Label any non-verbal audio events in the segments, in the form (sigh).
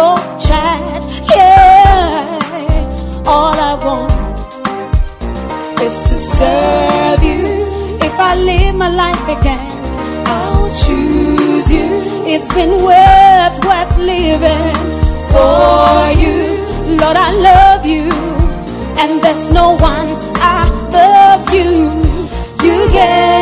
Your church. Yeah. All I want is to serve you. If I live my life again, I'll choose you. It's been worth, worth living for you. Lord, I love you, and there's no one above you. You gave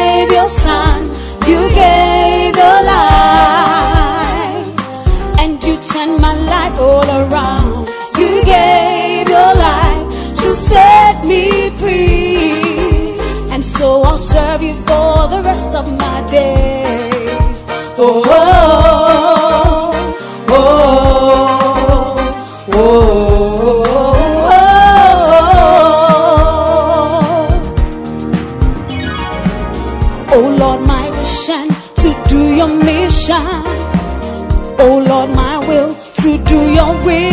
serve you for the rest of my days. Oh, oh, oh, oh, oh, oh. Oh Lord, my vision to do your mission. Oh Lord, my will to do your will.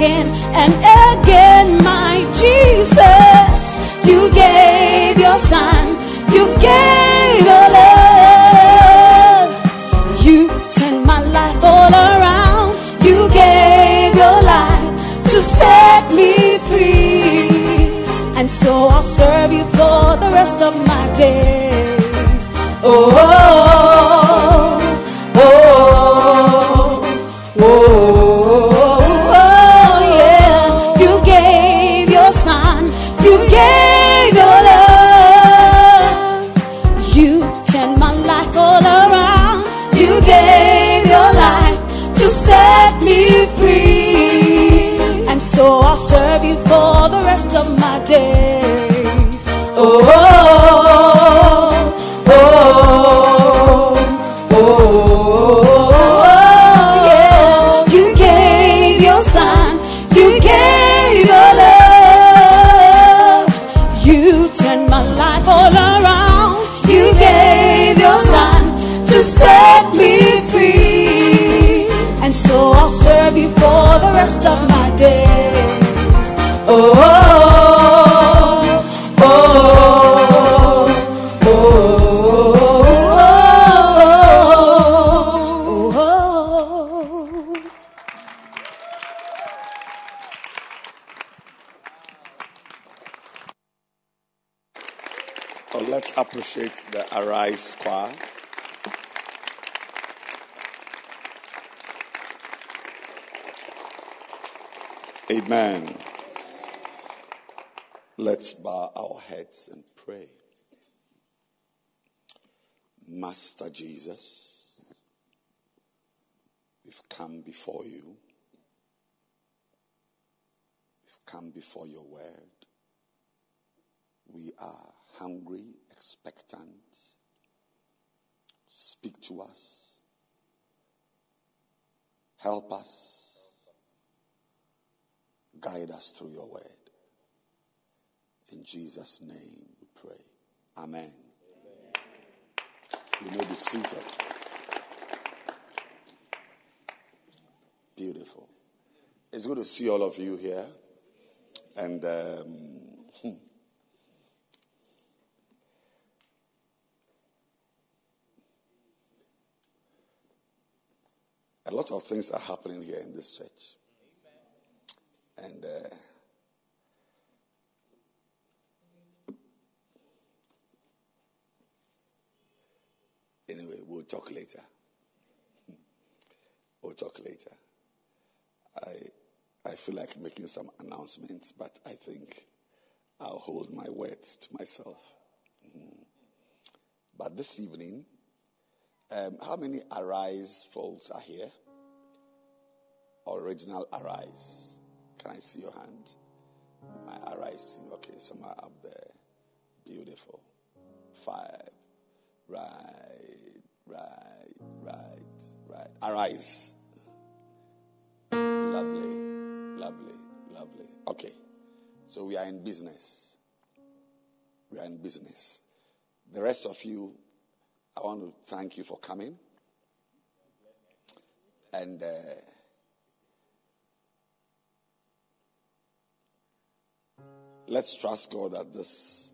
Again and Master Jesus, we've come before you. We've come before your word. We are hungry, expectant. Speak to us. Help us. Guide us through your word. In Jesus' name we pray. Amen. You may be seated. Beautiful. It's good to see all of you here. And um, hmm. a lot of things are happening here in this church. And uh, anyway, we'll talk later. (laughs) We'll talk later. I I feel like making some announcements, but I think I'll hold my words to myself. Mhm. But this evening, um, how many Arise folks are here? Original Arise. Can I see your hand? My Arise team. Okay, some are up there. Beautiful. Five. Right, right, right, right. Arise. Lovely, lovely, lovely. Okay, so we are in business. We are in business. The rest of you, I want to thank you for coming. And uh, let's trust God that this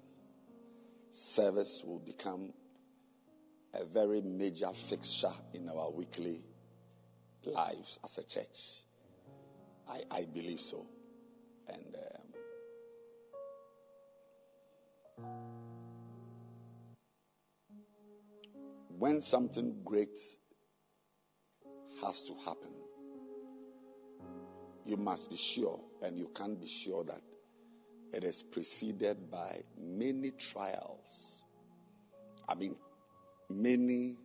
service will become a very major fixture in our weekly lives as a church. I, I believe so. And um, when something great has to happen, you must be sure, and you can't be sure that it is preceded by many trials. I mean, many,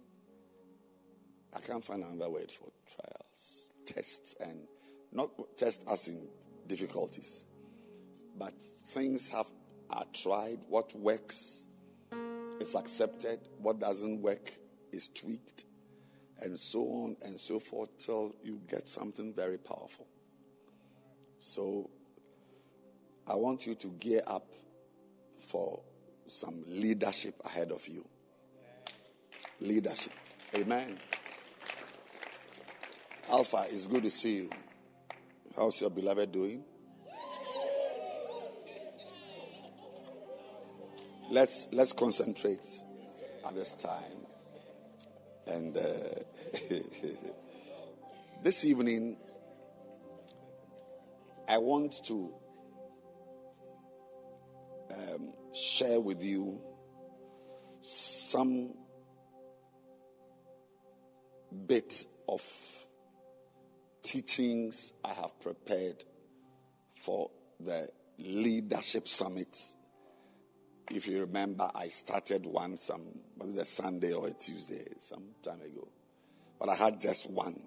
I can't find another word for trials, tests, and not tests as in difficulties, but things have are tried. What works is accepted, what doesn't work is tweaked, and so on and so forth till you get something very powerful. So, I want you to gear up for some leadership ahead of you. Leadership. Amen. Alpha, it's good to see you. How's your beloved doing? Let's let's concentrate at this time. And uh, (laughs) this evening, I want to um, share with you some bit of teachings I have prepared for the leadership summit. If you remember, I started one some a Sunday or a Tuesday some time ago, but I had just one,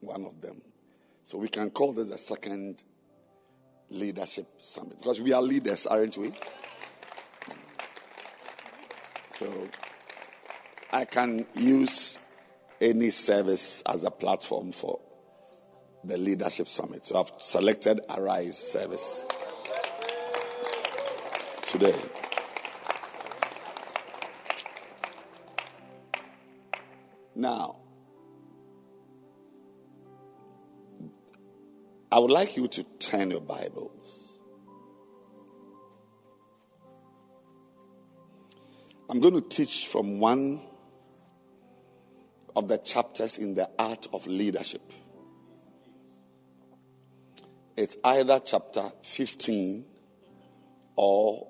one of them. So we can call this the second leadership summit because we are leaders, aren't we? So I can use any service as a platform for the leadership summit. So I've selected Arise service today. Now, I would like you to turn your Bibles. I'm going to teach from one of the chapters in the art of leadership. It's either chapter 15 or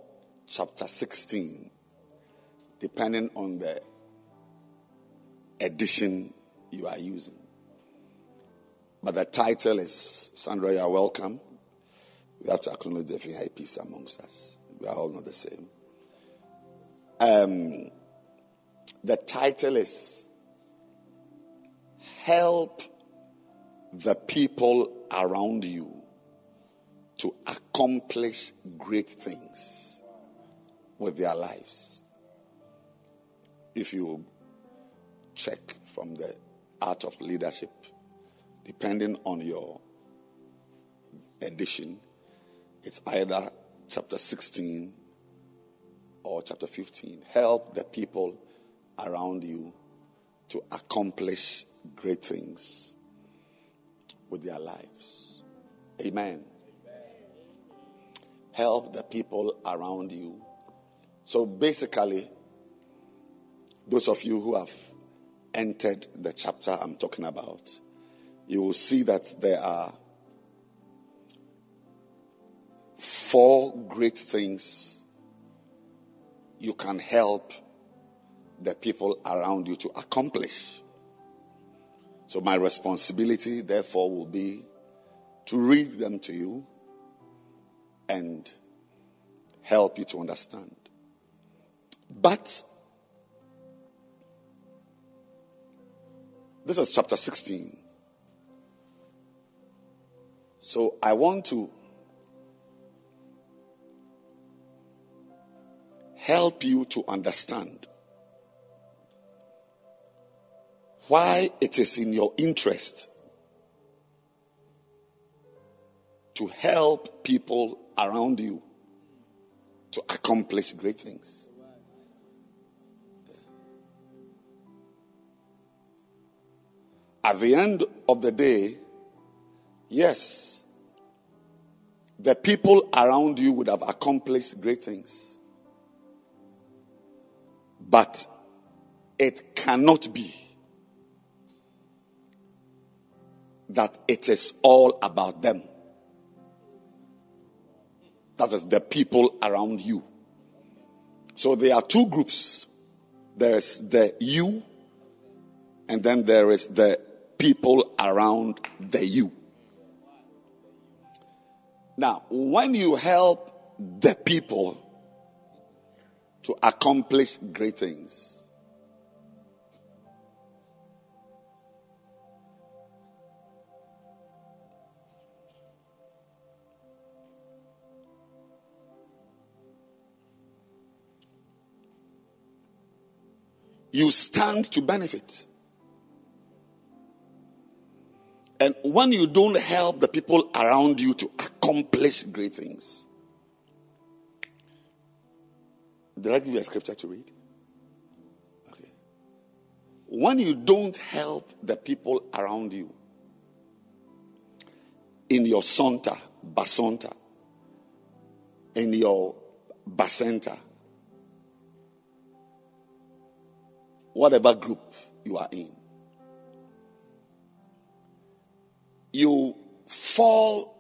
chapter 16, depending on the edition you are using. But the title is Sandra, you are welcome. We have to acknowledge the VIPs amongst us. We are all not the same. Um, the title is Help the People Around You to Accomplish Great Things with their lives. If you check from the art of leadership, depending on your edition, it's either chapter 16 or chapter 15. Help the people around you to accomplish great things with their lives. Amen. Help the people around you. So basically, those of you who have entered the chapter I'm talking about, you will see that there are four great things you can help the people around you to accomplish. So, my responsibility, therefore, will be to read them to you and help you to understand. But This is chapter 16. So I want to help you to understand why it is in your interest to help people around you to accomplish great things. At the end of the day, yes, the people around you would have accomplished great things. But it cannot be that it is all about them. That is the people around you. So there are two groups there's the you, and then there is the people around the you. Now, when you help the people to accomplish great things, you stand to benefit. And when you don't help the people around you to accomplish great things, did I give you a scripture to read? Okay. When you don't help the people around you in your sonta, bacenta, in your bacenta, whatever group you are in, you fall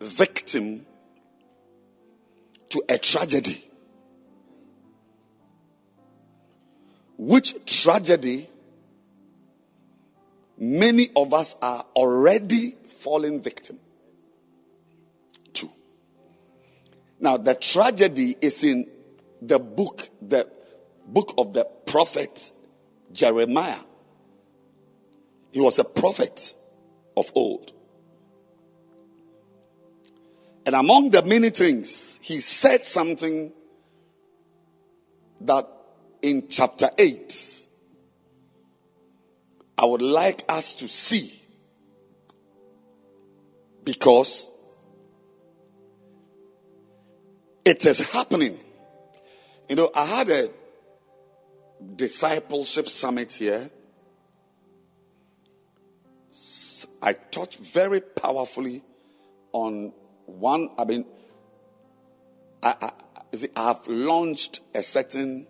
victim to a tragedy. Which tragedy many of us are already falling victim to. Now, the tragedy is in the book, the book of the prophet Jeremiah. He was a prophet of old. And among the many things, he said something that in chapter 8, I would like us to see because it is happening. You know, I had a discipleship summit here. I taught very powerfully on one. I mean, I, I, I have launched a certain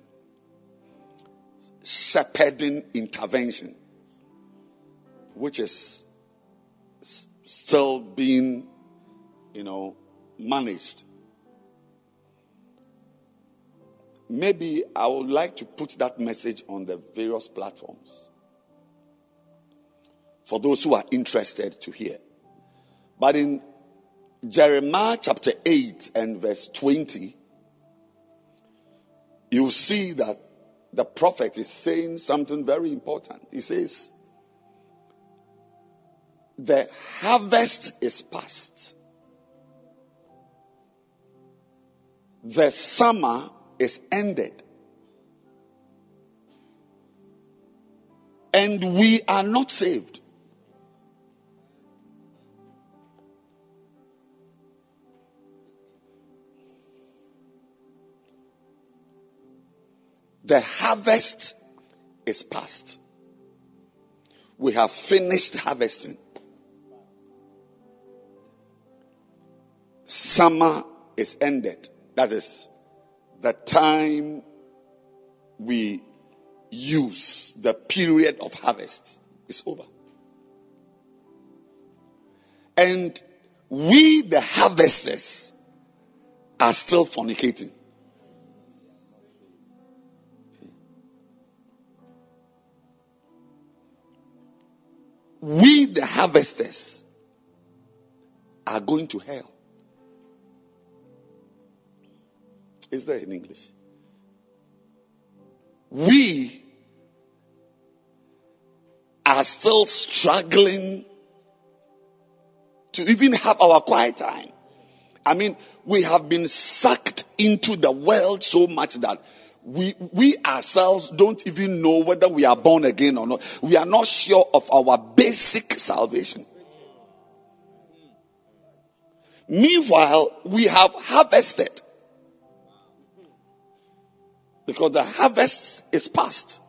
shepherding intervention, which is still being, you know, managed. Maybe I would like to put that message on the various platforms for those who are interested to hear. But in Jeremiah chapter 8 and verse 20, you see that the prophet is saying something very important. He says, The harvest is past, the summer is ended. And we are not saved. The harvest is past. We have finished harvesting. Summer is ended. That is the time we use the period of harvest is over. And we, the harvesters, are still fornicating. We, the harvesters, are going to hell. Is there in English? We are still struggling to even have our quiet time. I mean, we have been sucked into the world so much that we, we ourselves don't even know whether we are born again or not. We are not sure of our basic salvation. Meanwhile, we have harvested because the harvest is past.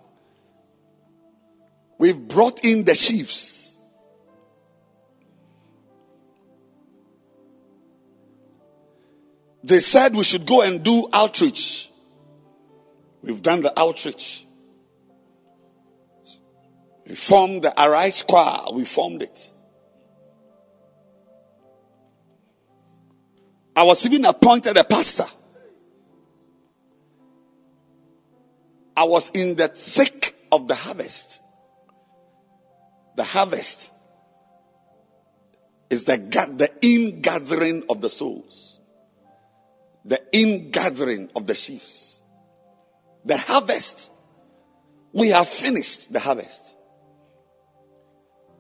We've brought in the sheaves. They said we should go and do outreach. We've done the outreach. We formed the Arise Choir. We formed it. I was even appointed a pastor. I was in the thick of the harvest. The harvest is the, the ingathering of the souls, the ingathering of the sheaves. The harvest, we have finished the harvest.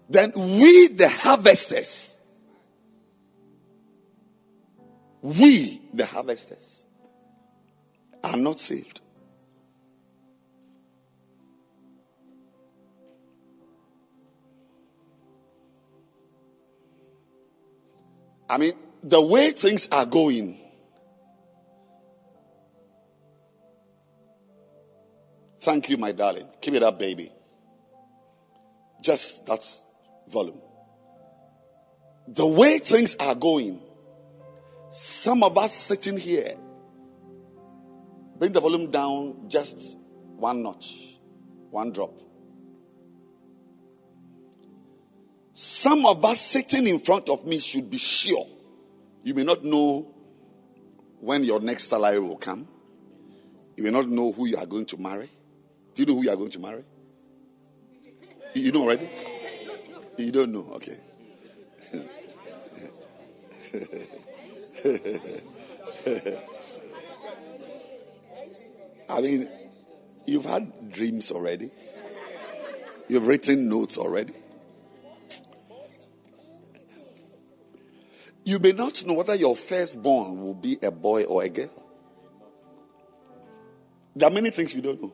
Then we, the harvesters, we, the harvesters, are not saved. I mean, the way things are going, thank you, my darling. Keep it up, baby. Just that's volume. The way things are going, some of us sitting here, bring the volume down just one notch, one drop. Some of us sitting in front of me should be sure. You may not know when your next salary will come. You may not know who you are going to marry. Do you know who you are going to marry? You know already? You don't know? Okay. (laughs) I mean, you've had dreams already. You've written notes already. You may not know whether your firstborn will be a boy or a girl. There are many things you don't know.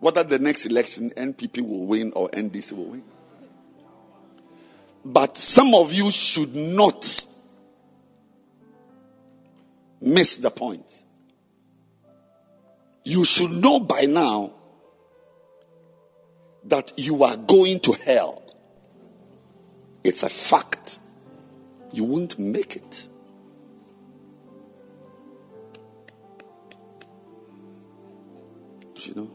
Whether the next election NPP will win or NDC will win. But some of you should not miss the point. You should know by now that you are going to hell. It's a fact. You won't make it. You know?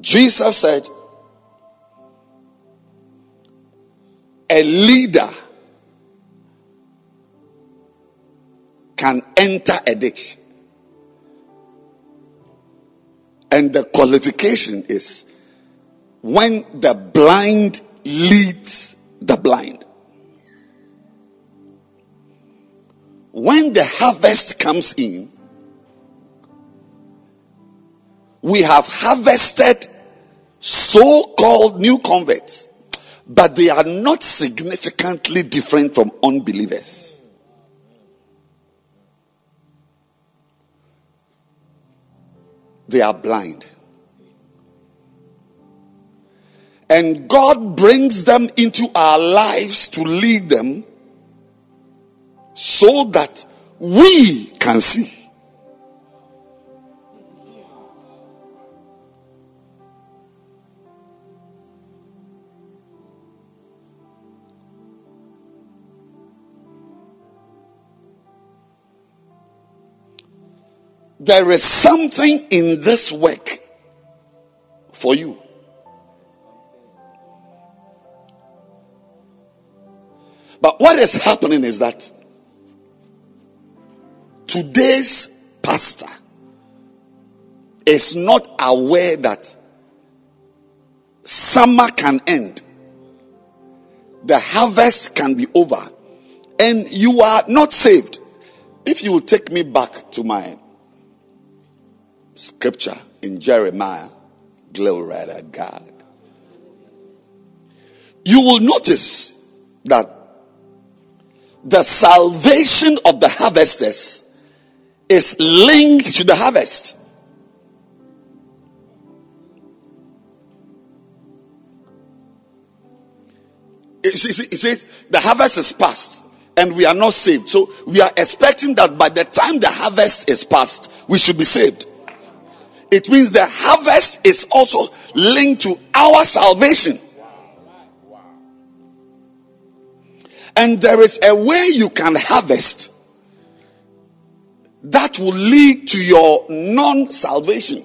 Jesus said, a leader can enter a ditch. And the qualification is when the blind leads the blind. When the harvest comes in, we have harvested so called new converts, but they are not significantly different from unbelievers. They are blind. And God brings them into our lives to lead them so that we can see. There is something in this work for you. But what is happening is that today's pastor is not aware that summer can end, the harvest can be over, and you are not saved. If you will take me back to my scripture in Jeremiah. Glory to God. You will notice that the salvation of the harvesters is linked to the harvest. It says the harvest is past and we are not saved. So we are expecting that by the time the harvest is past, we should be saved it means the harvest is also linked to our salvation. And there is a way you can harvest that will lead to your non salvation.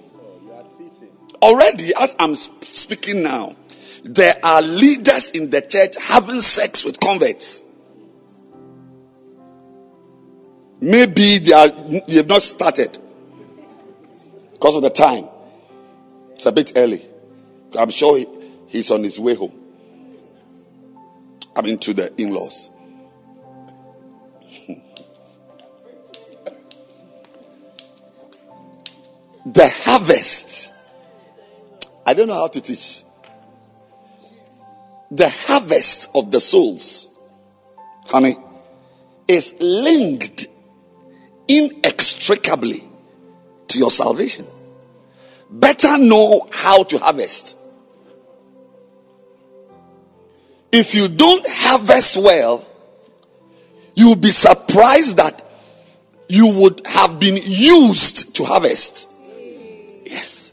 Already, as I'm speaking now, there are leaders in the church having sex with converts. Maybe they are they have not started because of the time. It's a bit early. I'm sure he, he's on his way home. I mean, to the in laws. (laughs) the harvest. I don't know how to teach. The harvest of the souls, honey, is linked inextricably to your salvation. Better know how to harvest. If you don't harvest well, you will be surprised that you would have been used to harvest. Yes.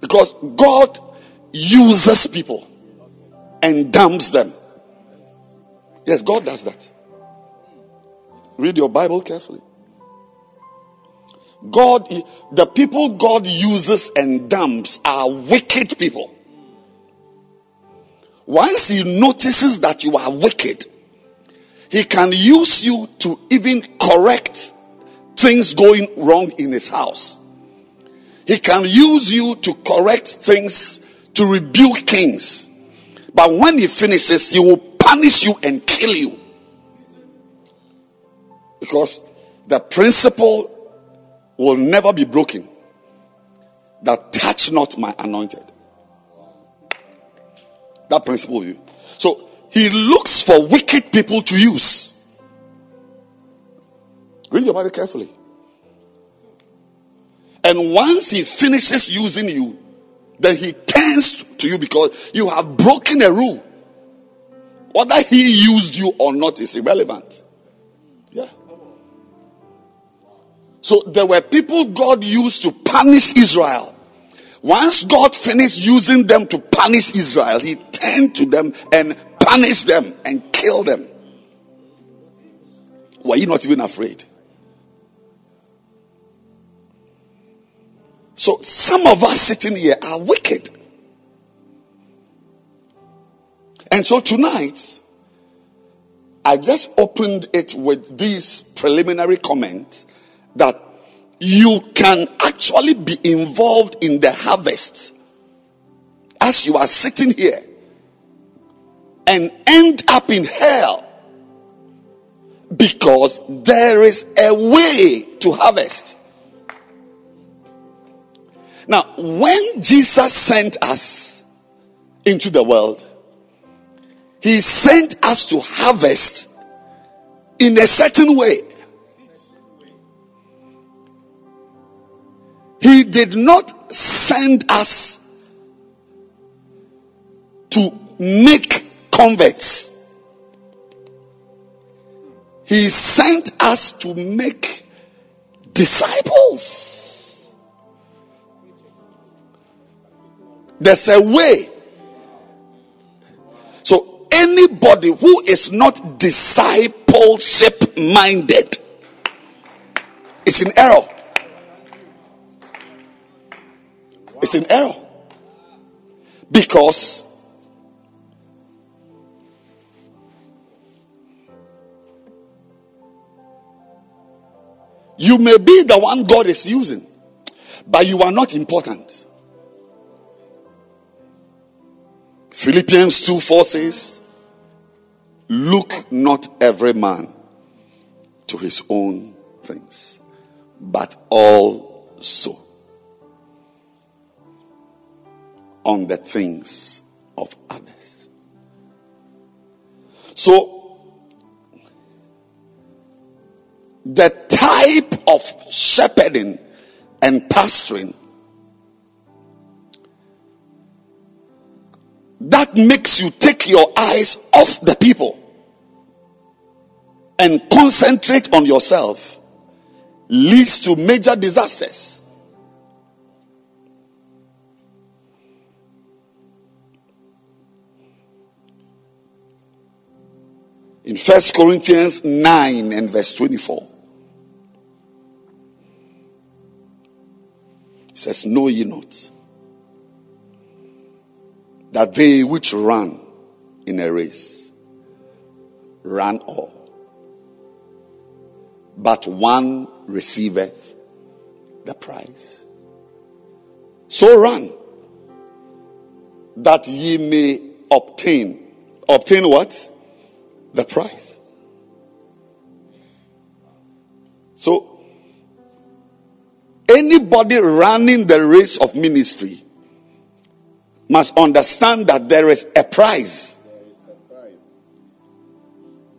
Because God uses people and dumps them. Yes, God does that. Read your Bible carefully. God, the people God uses and dumps are wicked people. Once he notices that you are wicked, he can use you to even correct things going wrong in his house. He can use you to correct things, to rebuke kings. But when he finishes, he will punish you and kill you. Because the principle will never be broken that touch not my anointed. That principle. So he looks for wicked people to use. Read your Bible carefully. And once he finishes using you, then he turns to you because you have broken a rule. Whether he used you or not is irrelevant. Yeah. So there were people God used to punish Israel. Once God finished using them to punish Israel, he turned to them and punished them and killed them. Were you not even afraid? So some of us sitting here are wicked. And so tonight, I just opened it with this preliminary comment that you can actually be involved in the harvest as you are sitting here and end up in hell because there is a way to harvest. Now, when Jesus sent us into the world, he sent us to harvest in a certain way. He did not send us to make converts. He sent us to make disciples. There's a way. So, anybody who is not discipleship minded is in error. It's in error. Because you may be the one God is using, but you are not important. Philippians 2 4 says, Look not every man to his own things, but also on the things of others. So, the type of shepherding and pastoring that makes you take your eyes off the people and concentrate on yourself leads to major disasters. In First Corinthians 9 and verse 24. It says, Know ye not that they which run in a race run all, but one receiveth the prize. So run that ye may obtain. Obtain what? The price. So, anybody running the race of ministry must understand that there is a prize.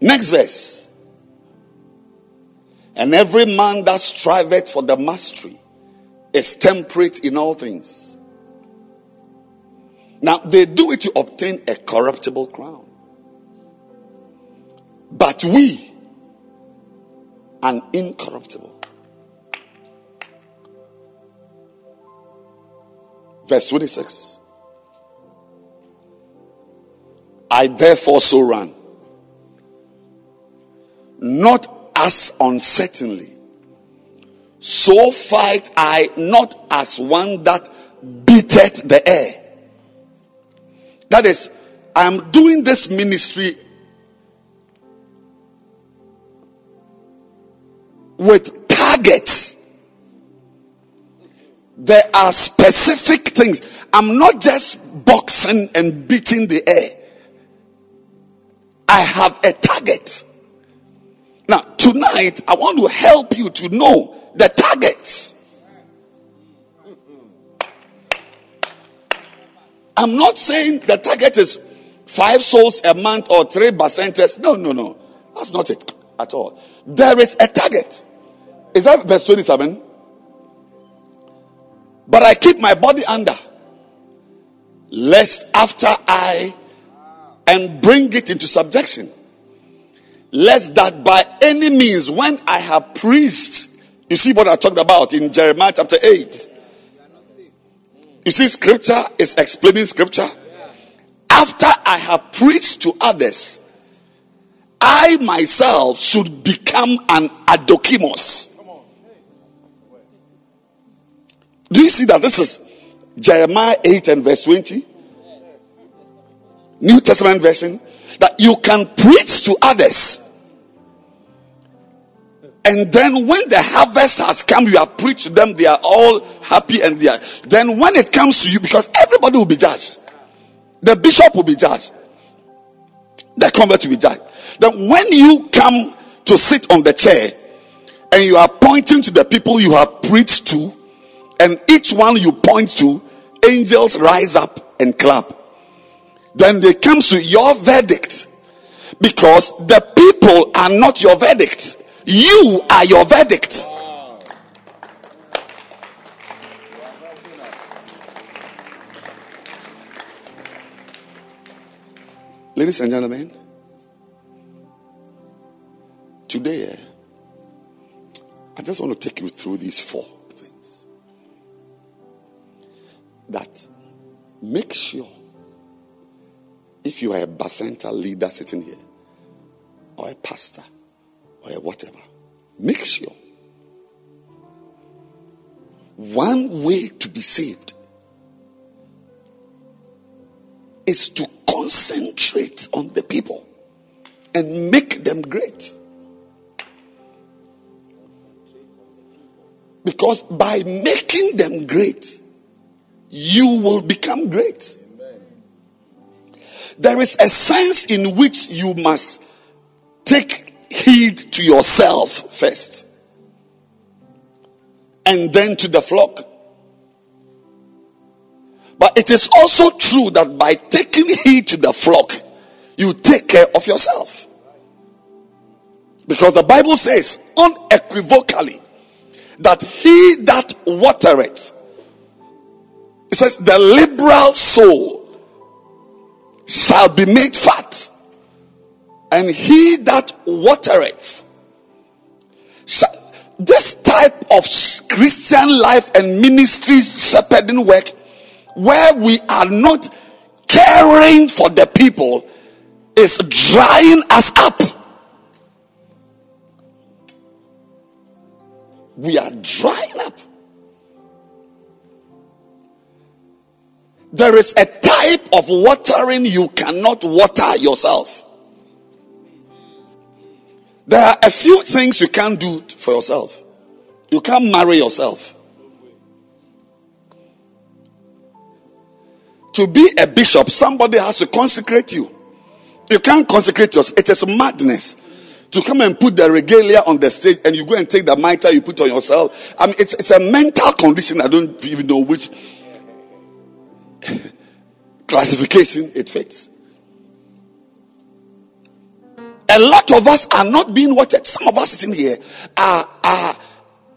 Next verse. And every man that striveth for the mastery is temperate in all things. Now, they do it to obtain a corruptible crown. But we, an incorruptible. Verse 26. I therefore so run, not as uncertainly, so fight I not as one that beateth the air. That is, I am doing this ministry with targets. There are specific things. I'm not just boxing and beating the air. I have a target. Now, tonight, I want to help you to know the targets. I'm not saying the target is five souls a month or three bacentas. No, no, no. That's not it at all. There is a target. Is that verse 27? But I keep my body under, lest after I and bring it into subjection, lest that by any means, when I have preached, you see what I talked about in Jeremiah chapter 8. You see, scripture is explaining scripture. After I have preached to others, I myself should become an adokimos. Do you see that this is Jeremiah 8 and verse 20? New Testament version. That you can preach to others. And then when the harvest has come, you have preached to them, they are all happy and they are. Then when it comes to you, because everybody will be judged, the bishop will be judged, the convert will be judged. Then when you come to sit on the chair and you are pointing to the people you have preached to, and each one you point to, angels rise up and clap. Then they come to your verdict because the people are not your verdict. You are your verdict. Ladies and gentlemen, today eh, I just want to take you through these four That make sure if you are a Bacenta leader sitting here or a pastor or a whatever, make sure one way to be saved is to concentrate on the people and make them great. Because by making them great, you will become great. There is a sense in which you must take heed to yourself first and then to the flock. But it is also true that by taking heed to the flock, you take care of yourself. Because the Bible says unequivocally that he that watereth, it says, the liberal soul shall be made fat and he that watereth this type of christian life and ministry shepherding work where we are not caring for the people is drying us up. We are drying up there is a type of watering you cannot water yourself there are a few things you can't do for yourself. You can't marry yourself. To be a bishop, somebody has to consecrate you. You can't consecrate yourself. It is madness to come and put the regalia on the stage and you go and take the mitre you put on yourself. I mean, it's, it's a mental condition. I don't even know which (coughs) classification it fits. A lot of us are not being watered. Some of us sitting here are, are,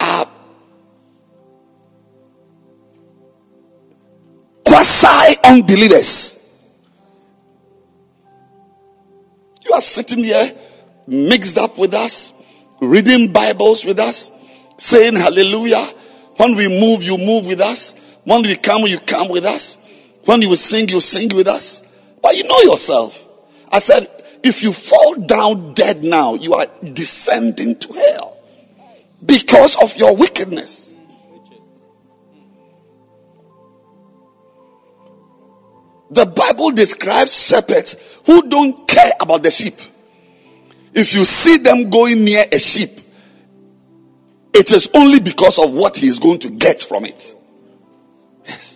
are quasi unbelievers. You are sitting here mixed up with us, reading Bibles with us, saying hallelujah. When we move, you move with us. When we come, you come with us. When you sing, you sing with us. But you know yourself. I said, if you fall down dead now, you are descending to hell because of your wickedness. The Bible describes shepherds who don't care about the sheep. If you see them going near a sheep, it is only because of what he is going to get from it. Yes.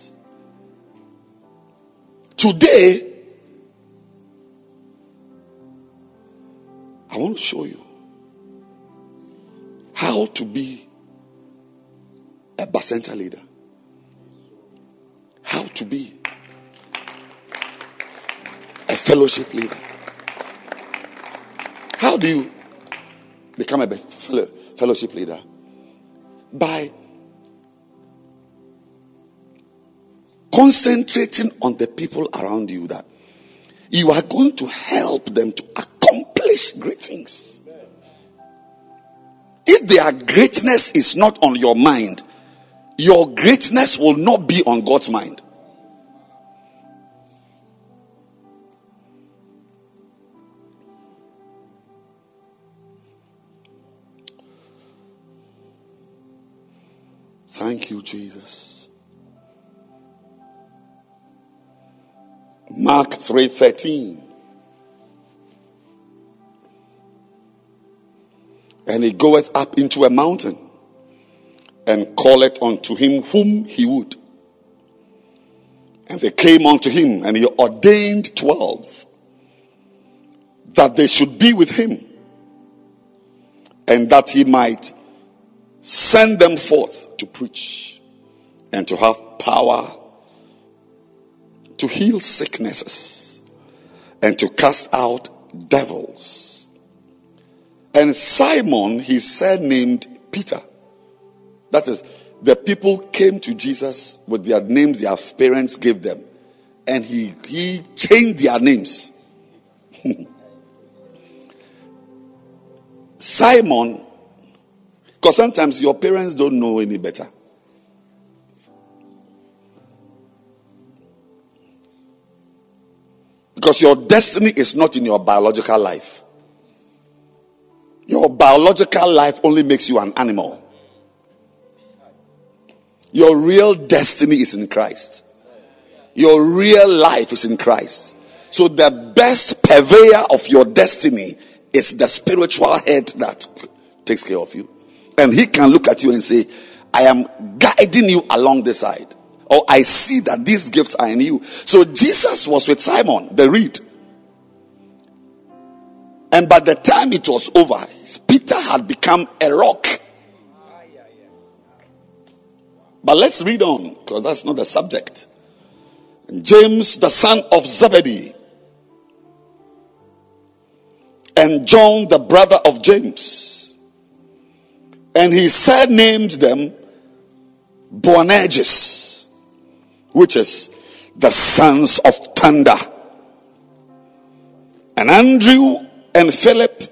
Today, I want to show you how to be a bacenta leader, how to be a fellowship leader. How do you become a fellowship leader? By concentrating on the people around you that you are going to help them to accomplish great things. If their greatness is not on your mind, your greatness will not be on God's mind. Thank you, Jesus. Mark 3:13. And he goeth up into a mountain and calleth unto him whom he would. And they came unto him, and he ordained twelve that they should be with him, and that he might send them forth to preach and to have power to heal sicknesses and to cast out devils. And Simon, he said, named Peter. That is, the people came to Jesus with their names their parents gave them, and he, he changed their names. (laughs) Simon because sometimes your parents don't know any better. Because your destiny is not in your biological life. Your biological life only makes you an animal. Your real destiny is in Christ. Your real life is in Christ. So the best purveyor of your destiny is the spiritual head that takes care of you. And he can look at you and say, I am guiding you along the side. Or I see that these gifts are in you. So Jesus was with Simon, the reed. And by the time it was over, Peter had become a rock. But let's read on, because that's not the subject. James, the son of Zebedee, and John, the brother of James and he surnamed them Boanerges, which is the sons of thunder. And Andrew and Philip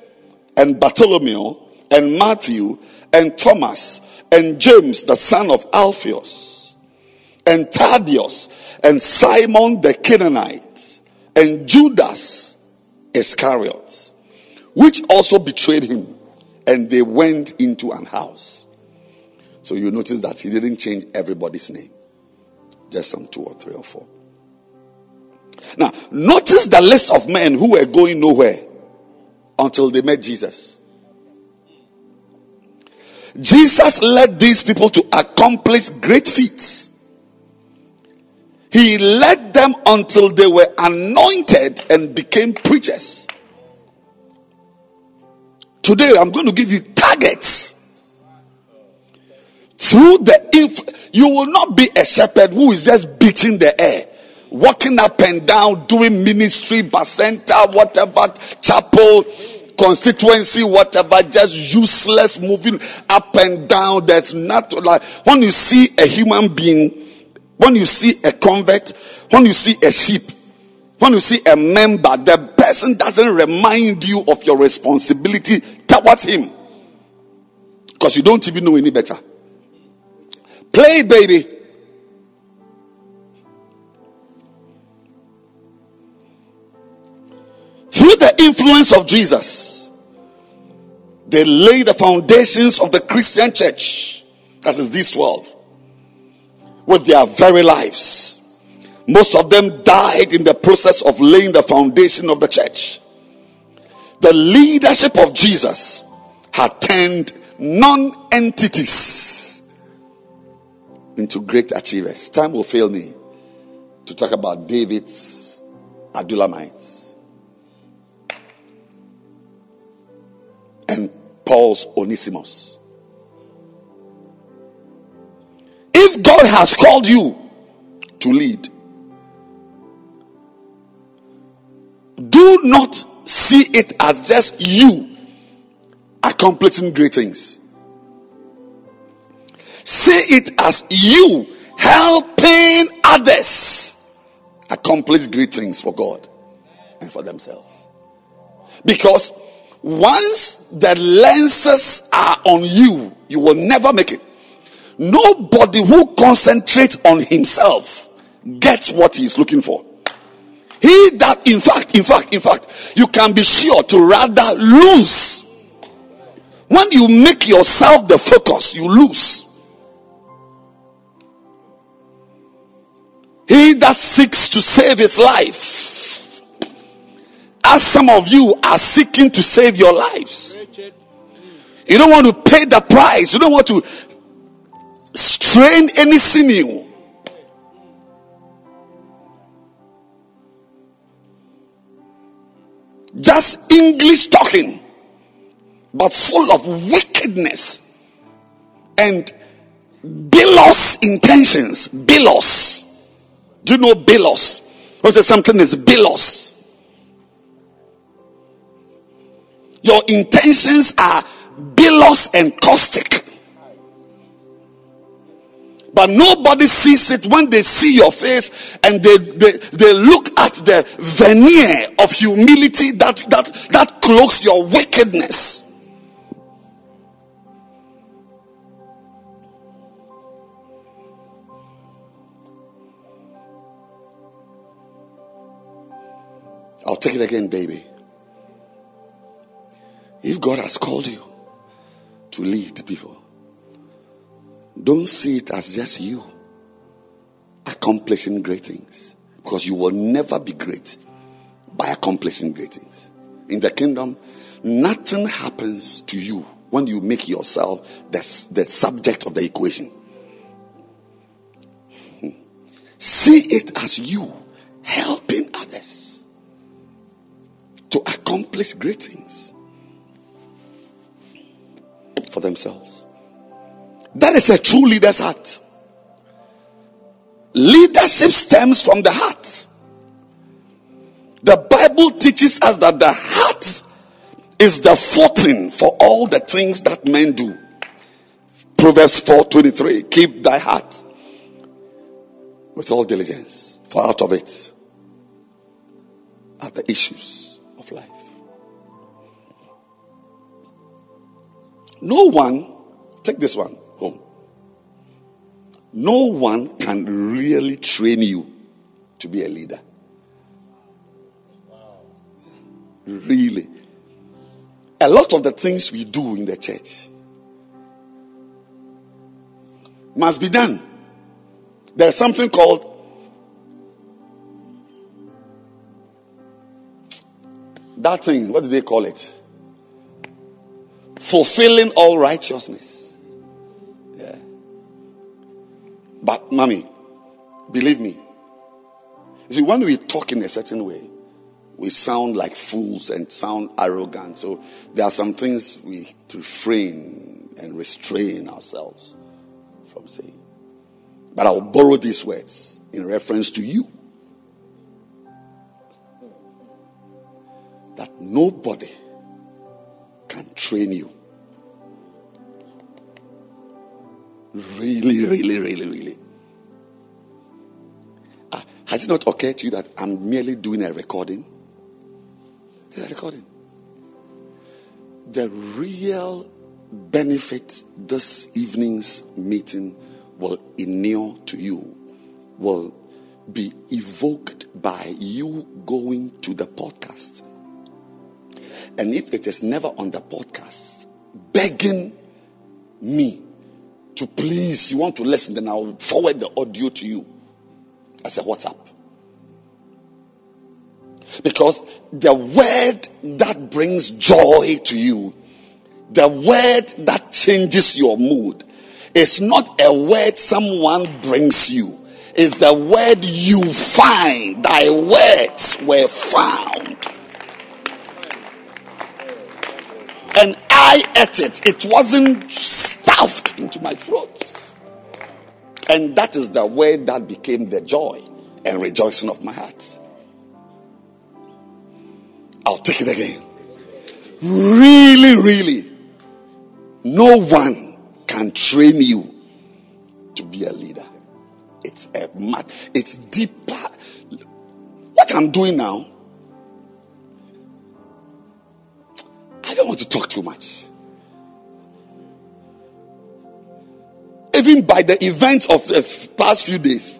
and Bartholomew and Matthew and Thomas and James, the son of Alphaeus, and Thaddeus and Simon the Canaanite and Judas Iscariot, which also betrayed him and they went into an house. So you notice that he didn't change everybody's name, just some two or three or four. Now, notice the list of men who were going nowhere until they met Jesus. Jesus led these people to accomplish great feats. He led them until they were anointed and became preachers. Today, I'm going to give you targets. Through the inf- you will not be a shepherd who is just beating the air, walking up and down, doing ministry, bacenta, whatever, chapel, constituency, whatever, just useless, moving up and down. There's not like when you see a human being, when you see a convert, when you see a sheep, when you see a member, the person doesn't remind you of your responsibility towards him because you don't even know any better. Play it, baby. Through the influence of Jesus, they lay the foundations of the Christian church, that is this world, with their very lives. Most of them died in the process of laying the foundation of the church. The leadership of Jesus had turned non entities into great achievers. Time will fail me to talk about David's Adullamites and Paul's Onesimus. If God has called you to lead, do not see it as just you accomplishing great things. See it as you helping others accomplish great things for God and for themselves. Because once the lenses are on you, you will never make it. Nobody who concentrates on himself gets what he is looking for. He that, in fact, in fact, in fact, you can be sure to rather lose. When you make yourself the focus, you lose. He that seeks to save his life, as some of you are seeking to save your lives, you don't want to pay the price, you don't want to strain any sinew. Just English talking, but full of wickedness and bilous intentions. Bilous. Do you know bilous? When say something is bilous, your intentions are bilous and caustic. But nobody sees it when they see your face and they, they, they look at the veneer of humility that, that, that cloaks your wickedness. I'll take it again, baby. If God has called you to lead people, don't see it as just you accomplishing great things because you will never be great by accomplishing great things. In the kingdom, nothing happens to you when you make yourself the, the subject of the equation. (laughs) See it as you helping others accomplish great things for themselves. That is a true leader's heart. Leadership stems from the heart. The Bible teaches us that the heart is the footing for all the things that men do. Proverbs 4:23 Keep thy heart with all diligence, for out of it are the issues No one, take this one home. No one can really train you to be a leader. Really. A lot of the things we do in the church must be done. There's something called that thing, what do they call it? Fulfilling all righteousness. Yeah. But, mommy, believe me. You see, when we talk in a certain way, we sound like fools and sound arrogant. So there are some things we refrain and restrain ourselves from saying. But I'll borrow these words in reference to you. That nobody can train you. Really, really, really, really. Ah, has it not occurred to you that I'm merely doing a recording? Is a recording. The real benefit this evening's meeting will inure to you will be evoked by you going to the podcast. And if it is never on the podcast, begging me to please, you want to listen, then I'll forward the audio to you as a WhatsApp. Because the word that brings joy to you, the word that changes your mood, is not a word someone brings you. It's the word you find. Thy words were found. And I ate it. It wasn't stuffed into my throat. And that is the way that became the joy and rejoicing of my heart. I'll take it again. Really, really, no one can train you to be a leader. It's a mad, it's deeper. What I'm doing now, I don't want to talk too much. Even by the events of the past few days,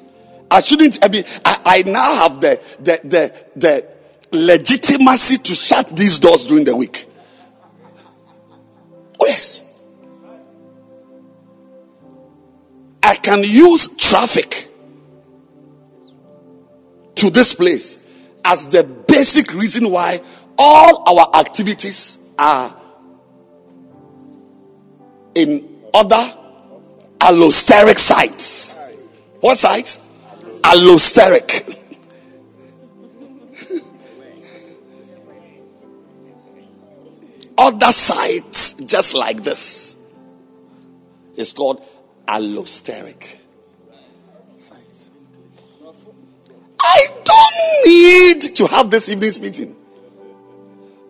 I shouldn't. I mean, I, I now have the the the the legitimacy to shut these doors during the week. Oh yes. I can use traffic to this place as the basic reason why all our activities are in other allosteric sites. What sites? Allosteric. (laughs) other sites just like this. It's called allosteric. I don't need to have this evening's meeting,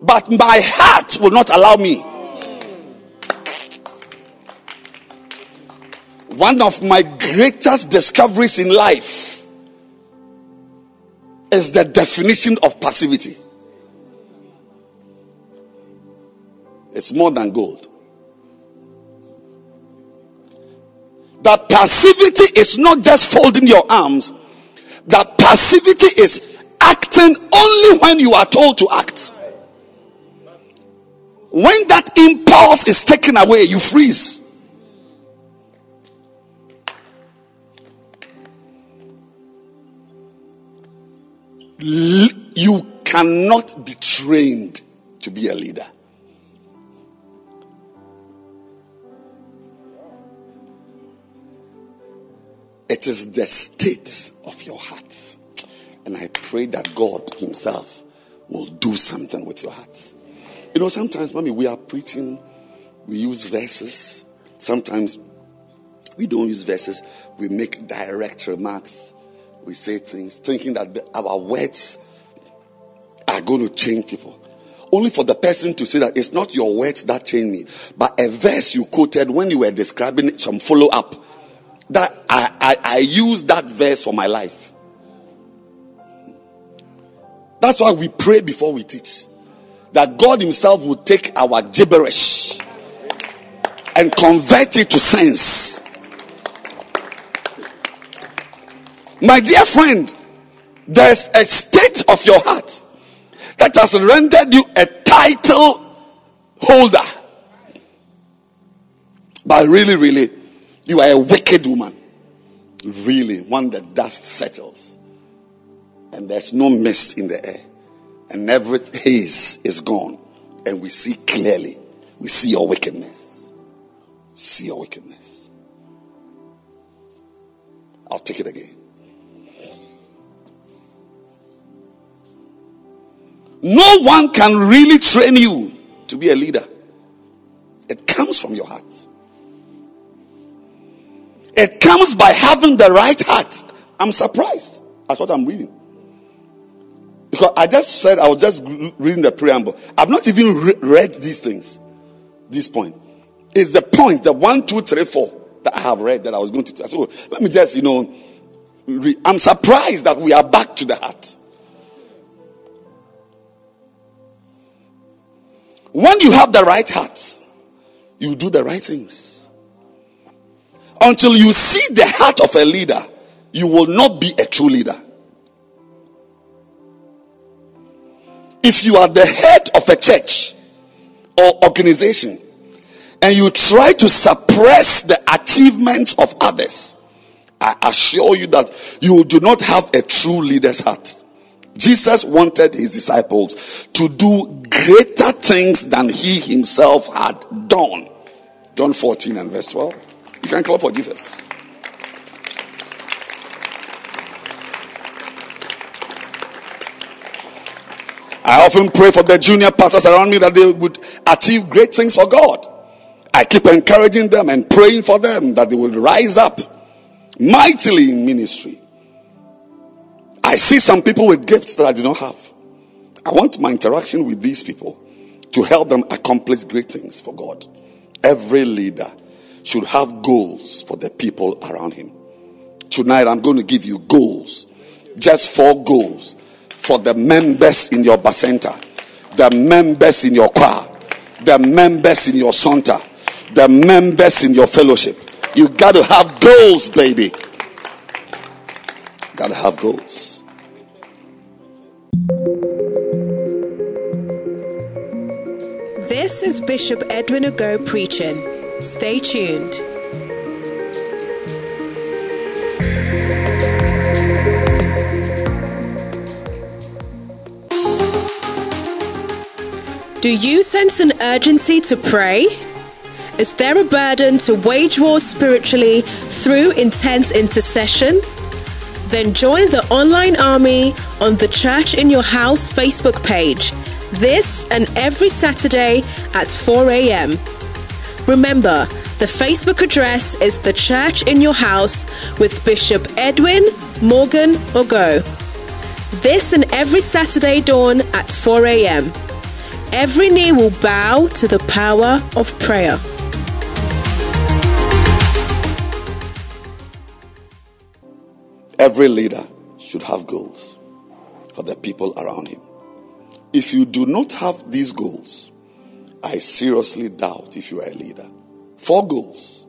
but my heart will not allow me. One of my greatest discoveries in life is the definition of passivity. It's more than gold. That passivity is not just folding your arms, that passivity is acting only when you are told to act. When that impulse is taken away, you freeze. You cannot be trained to be a leader. It is the state of your heart. And I pray that God Himself will do something with your heart. You know, sometimes, mommy, we are preaching, we use verses. Sometimes we don't use verses, we make direct remarks. We say things thinking that the, our words are going to change people. Only for the person to say that it's not your words that change me, but a verse you quoted when you were describing some follow up that I, I, I use that verse for my life. That's why we pray before we teach. That God Himself will take our gibberish and convert it to sense. My dear friend, there's a state of your heart that has rendered you a title holder. But really, really, you are a wicked woman. Really, one that dust settles. And there's no mist in the air. And every haze is gone. And we see clearly. We see your wickedness. See your wickedness. I'll take it again. No one can really train you to be a leader. It comes from your heart. It comes by having the right heart. I'm surprised. That's what I'm reading. Because I just said I was just reading the preamble. I've not even re- read these things. This point is the point, the one, two, three, four that I have read that I was going to. So let me just, you know, read. I'm surprised that we are back to the heart. When you have the right heart, you do the right things. Until you see the heart of a leader, you will not be a true leader. If you are the head of a church or organization and you try to suppress the achievements of others, I assure you that you do not have a true leader's heart. Jesus wanted his disciples to do greater things than he himself had done. John 14 and verse 12. You can clap for Jesus. I often pray for the junior pastors around me that they would achieve great things for God. I keep encouraging them and praying for them that they will rise up mightily in ministry. I see some people with gifts that I do not have. I want my interaction with these people to help them accomplish great things for God. Every leader should have goals for the people around him. Tonight, I'm going to give you goals, just four goals for the members in your bacenta, the members in your choir, the members in your center, the members in your fellowship. You got to have goals, baby. Got to have goals. This is Bishop Edwin Ogo preaching. Stay tuned. Do you sense an urgency to pray? Is there a burden to wage war spiritually through intense intercession? Then join the online army on the Church in Your House Facebook page this and every Saturday at 4 a.m. Remember, the Facebook address is The Church in Your House with Bishop Edwin Morgan Ogo. This and every Saturday dawn at 4 a.m. Every knee will bow to the power of prayer. Every leader should have goals for the people around him. If you do not have these goals, I seriously doubt if you are a leader. Four goals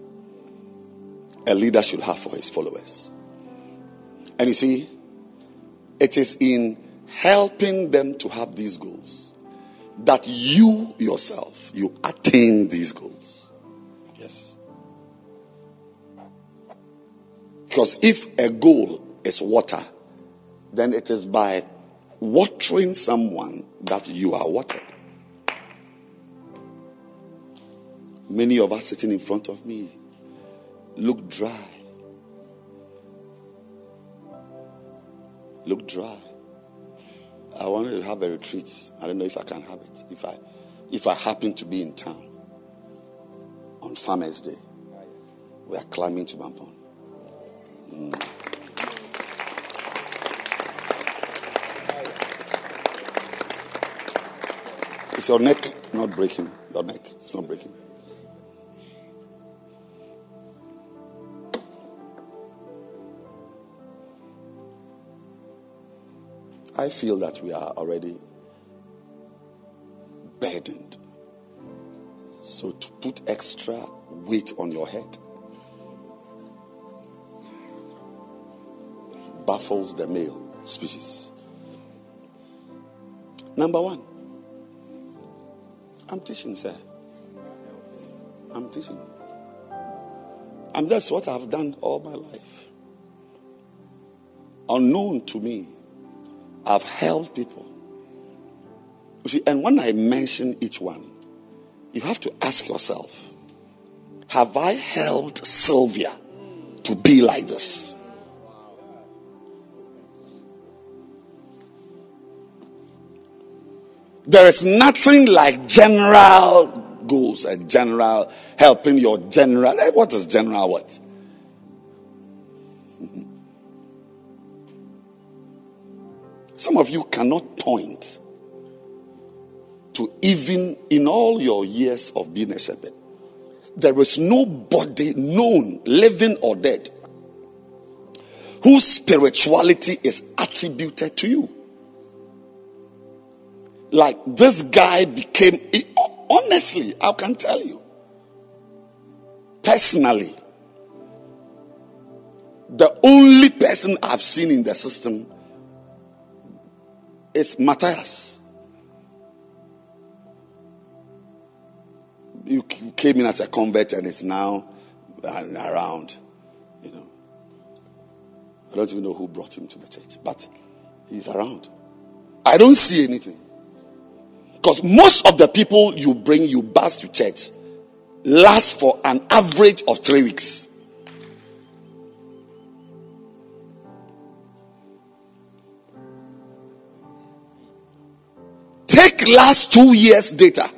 a leader should have for his followers. And you see, it is in helping them to have these goals that you yourself you attain these goals. Yes. Because if a goal is water, then it is by watering someone that you are watered. Many of us sitting in front of me look dry. Look dry. I wanted to have a retreat. I don't know if I can have it. If I if I happen to be in town on Farmers Day, we are climbing to Mampong. Mm. Is your neck not breaking? Your neck, it's not breaking. I feel that we are already burdened. So to put extra weight on your head baffles the male species. Number one, I'm teaching, sir. I'm teaching. And that's what I've done all my life. Unknown to me, I've helped people. You see, and when I mention each one, you have to ask yourself Have I helped Sylvia to be like this? There is nothing like general goals and general helping your general. Eh, what is general what? Some of you cannot point to even in all your years of being a shepherd. There is nobody known, living or dead, whose spirituality is attributed to you like this guy became honestly i can tell you personally the only person i've seen in the system is matthias. You came in as a convert and it's now uh, around you know. I don't even know who brought him to the church but he's around. I don't see anything. Because most of the people you bring, you bus to church, last for an average of three weeks. Take last two years' data.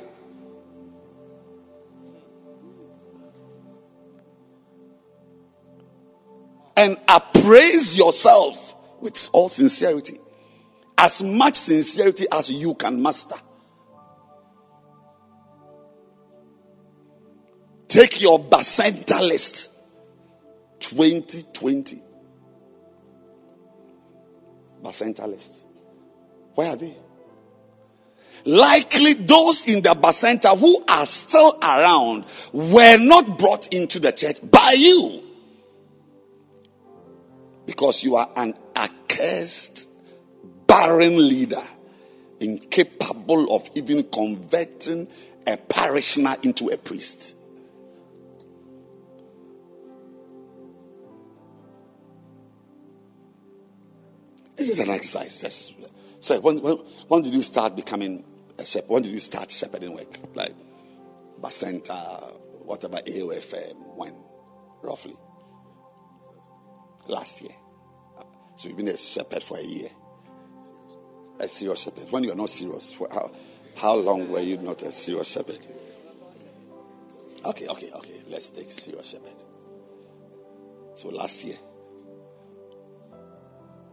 and appraise yourself with all sincerity. As much sincerity as you can master. Take your Bacenta list 2020. Bacenta list. Where are they? Likely those in the Bacenta who are still around were not brought into the church by you. Because you are an accursed, barren leader, incapable of even converting a parishioner into a priest. This is an exercise. Just so when, when, when did you start becoming a shepherd? When did you start shepherding work? Like Bacenta, whatever AOFM, when? Roughly. Last year. So you've been a shepherd for a year. A serious shepherd. When you're not serious, for how, how long were you not a serious shepherd? Okay, okay, okay. Let's take serious shepherd. So last year,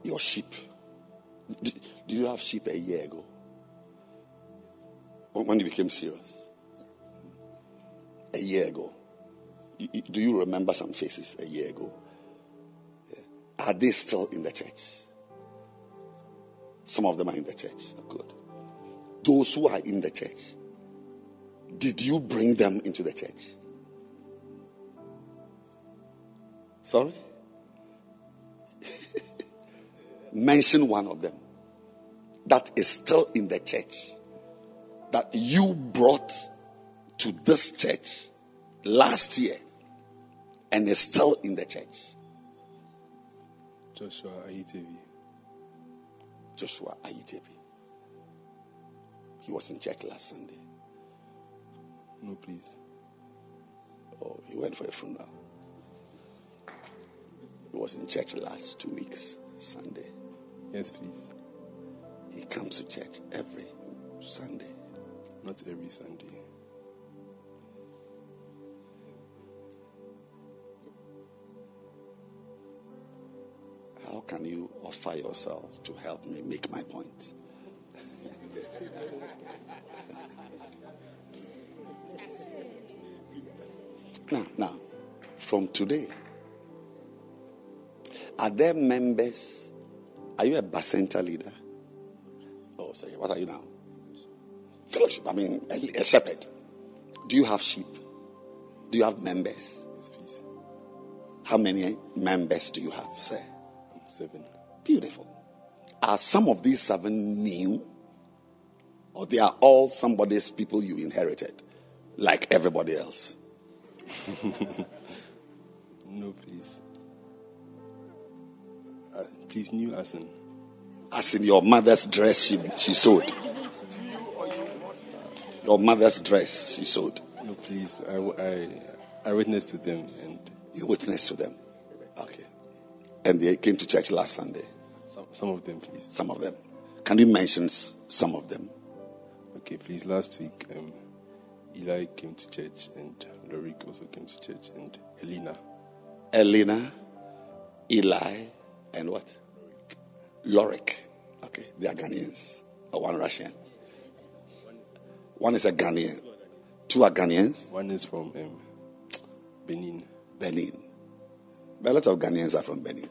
your sheep. Did you have sheep a year ago? When you became serious? A year ago. Do you remember some faces a year ago? Are they still in the church? Some of them are in the church. Good. Those who are in the church, did you bring them into the church? Sorry? (laughs) Mention one of them that is still in the church that you brought to this church last year and is still in the church. Joshua Ayitevi. Joshua Ayitevi. He was in church last Sunday. No, please. Oh, he went for a funeral. He was in church last two weeks, Sunday. Yes, please. He comes to church every Sunday. Not every Sunday. How can you offer yourself to help me make my point? (laughs) now, now, from today, are there members are you a Bacenta leader? Oh, sorry. What are you now? Fellowship. I mean, a, a shepherd. Do you have sheep? Do you have members? Yes, please. How many members do you have, sir? Seven. Beautiful. Are some of these seven new? Or they are all somebody's people you inherited, like everybody else? (laughs) no, please. Uh, please, new as in? As in your mother's dress she, she sewed. Your mother's dress she sewed. No, please. I, I, I witnessed to them. and You witnessed to them? Okay. And they came to church last Sunday? Some, some of them, please. Some of them. Can you mention some of them? Okay, please. Last week, um, Eli came to church, and Lorik also came to church, and Helena. Elena, Eli, and what? Lorik. Okay, they are Ghanaians. Or one Russian. One is a Ghanaian. Two are Ghanaians. One is from um, Benin. Benin. But a lot of Ghanaians are from Benin.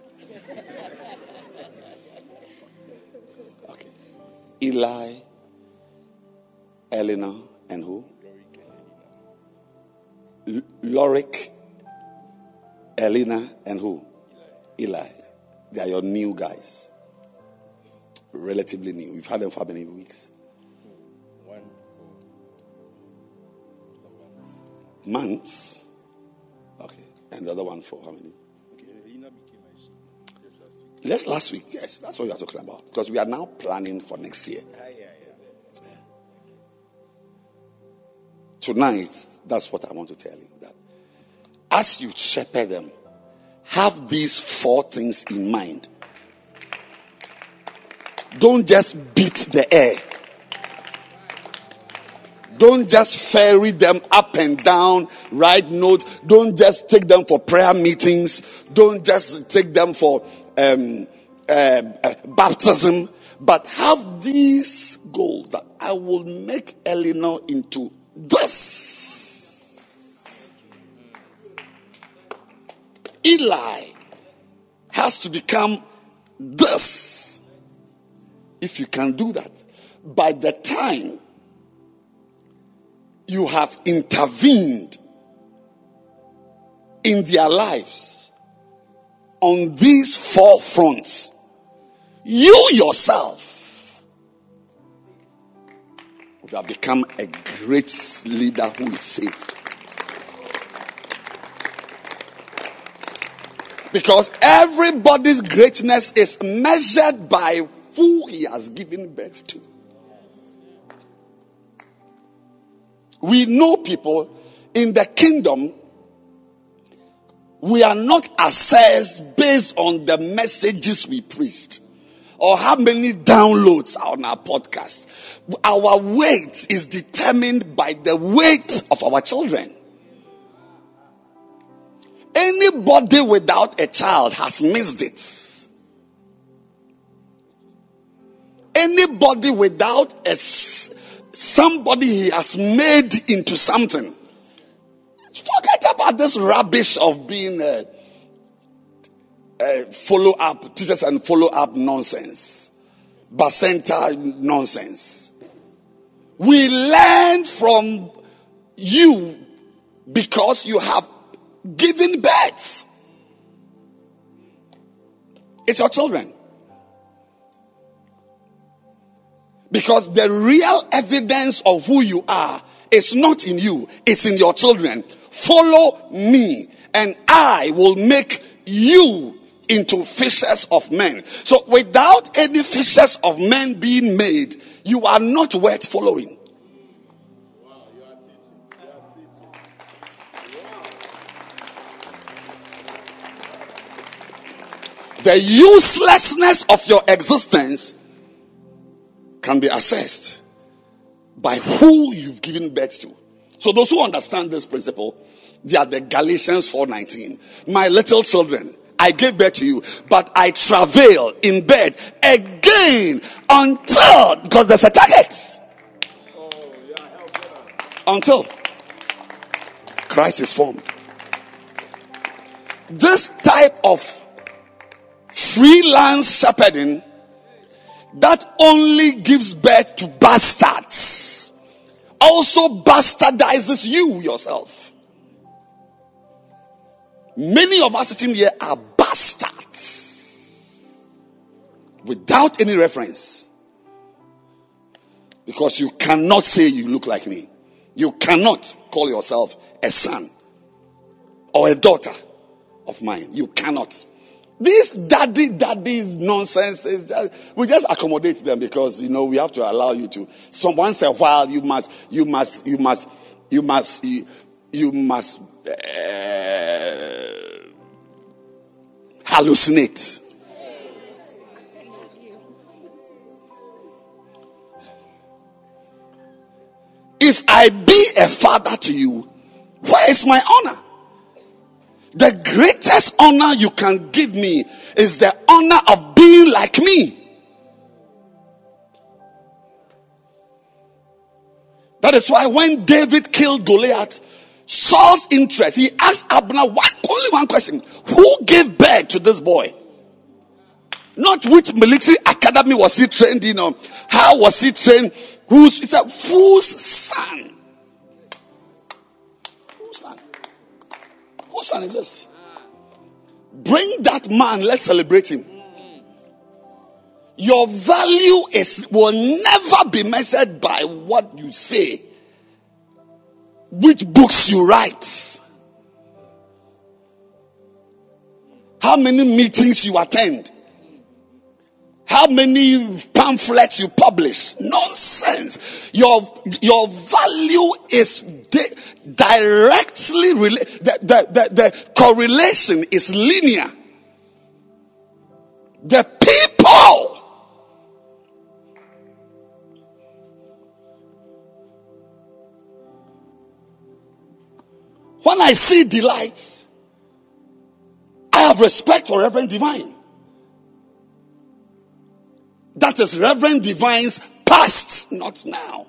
Okay. Eli, Eleanor, and who? Lorik, Elena, and who? Eli. They are your new guys relatively new. We've had them for how many weeks? Months. Okay. And the other one for how many? Okay, Helena became my sheep just last week. Last week, yes. That's what we are talking about. Because we are now planning for next year. Ah, yeah, yeah. Tonight, that's what I want to tell you. That as you shepherd them, have these four things in mind don't just beat the air. Don't just ferry them up and down, write notes. Don't just take them for prayer meetings. Don't just take them for um, uh, uh, baptism. But have these goals that I will make Eleanor into this. Eli has to become this. If you can do that, by the time you have intervened in their lives on these four fronts, you yourself would have become a great leader who is saved. Because everybody's greatness is measured by who he has given birth to. We know people in the kingdom, we are not assessed based on the messages we preached or how many downloads on our podcast. Our weight is determined by the weight of our children. Anybody without a child has missed it. Anybody without a somebody he has made into something. Forget about this rubbish of being a, a follow up, teachers and follow up nonsense, bacenta nonsense. We learn from you because you have given birth. It's your children. Because the real evidence of who you are is not in you, it's in your children. Follow me, and I will make you into fishers of men. So, without any fishers of men being made, you are not worth following. The uselessness of your existence can be assessed by who you've given birth to. So those who understand this principle, they are the Galatians 4:19. My little children, I gave birth to you, but I travail in bed again until because there's a target. Until Christ is formed. This type of freelance shepherding that only gives birth to bastards also bastardizes you yourself. Many of us sitting here are bastards without any reference. Because you cannot say you look like me. You cannot call yourself a son or a daughter of mine. You cannot. This daddy, daddy's nonsense is just, we just accommodate them because, you know, we have to allow you to. So once a while, you must, you must, you must, you must, you, you must uh, hallucinate. If I be a father to you, where is my honor? The greatest honor you can give me is the honor of being like me. That is why when David killed Goliath, Saul's interest, he asked Abner one, only one question Who gave birth to this boy? Not which military academy was he trained in, or how was he trained? Who's, he said, whose son? Son is this? Bring that man, let's celebrate him. Your value is will never be measured by what you say, which books you write, how many meetings you attend, how many pamphlets you publish. Nonsense. Your, your value is di- directly related. The, the, the, the correlation is linear. The people when I see delight, I have respect for Reverend Divine. That is Reverend Divine's past, not now.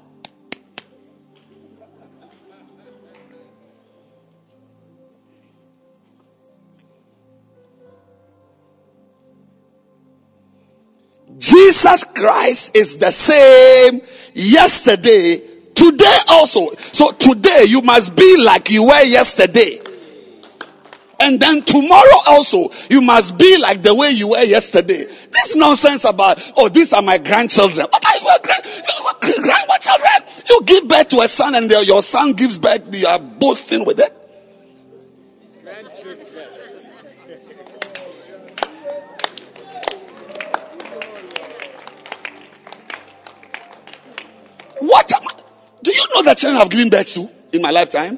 Jesus Christ is the same yesterday, today also. So today you must be like you were yesterday. And then tomorrow also, you must be like the way you were yesterday. This nonsense about, oh, these are my grandchildren. What are your grand, grandchildren? You give birth to a son and your son gives birth, you are boasting with it. What am I? Do you know that children have given birth to in my lifetime?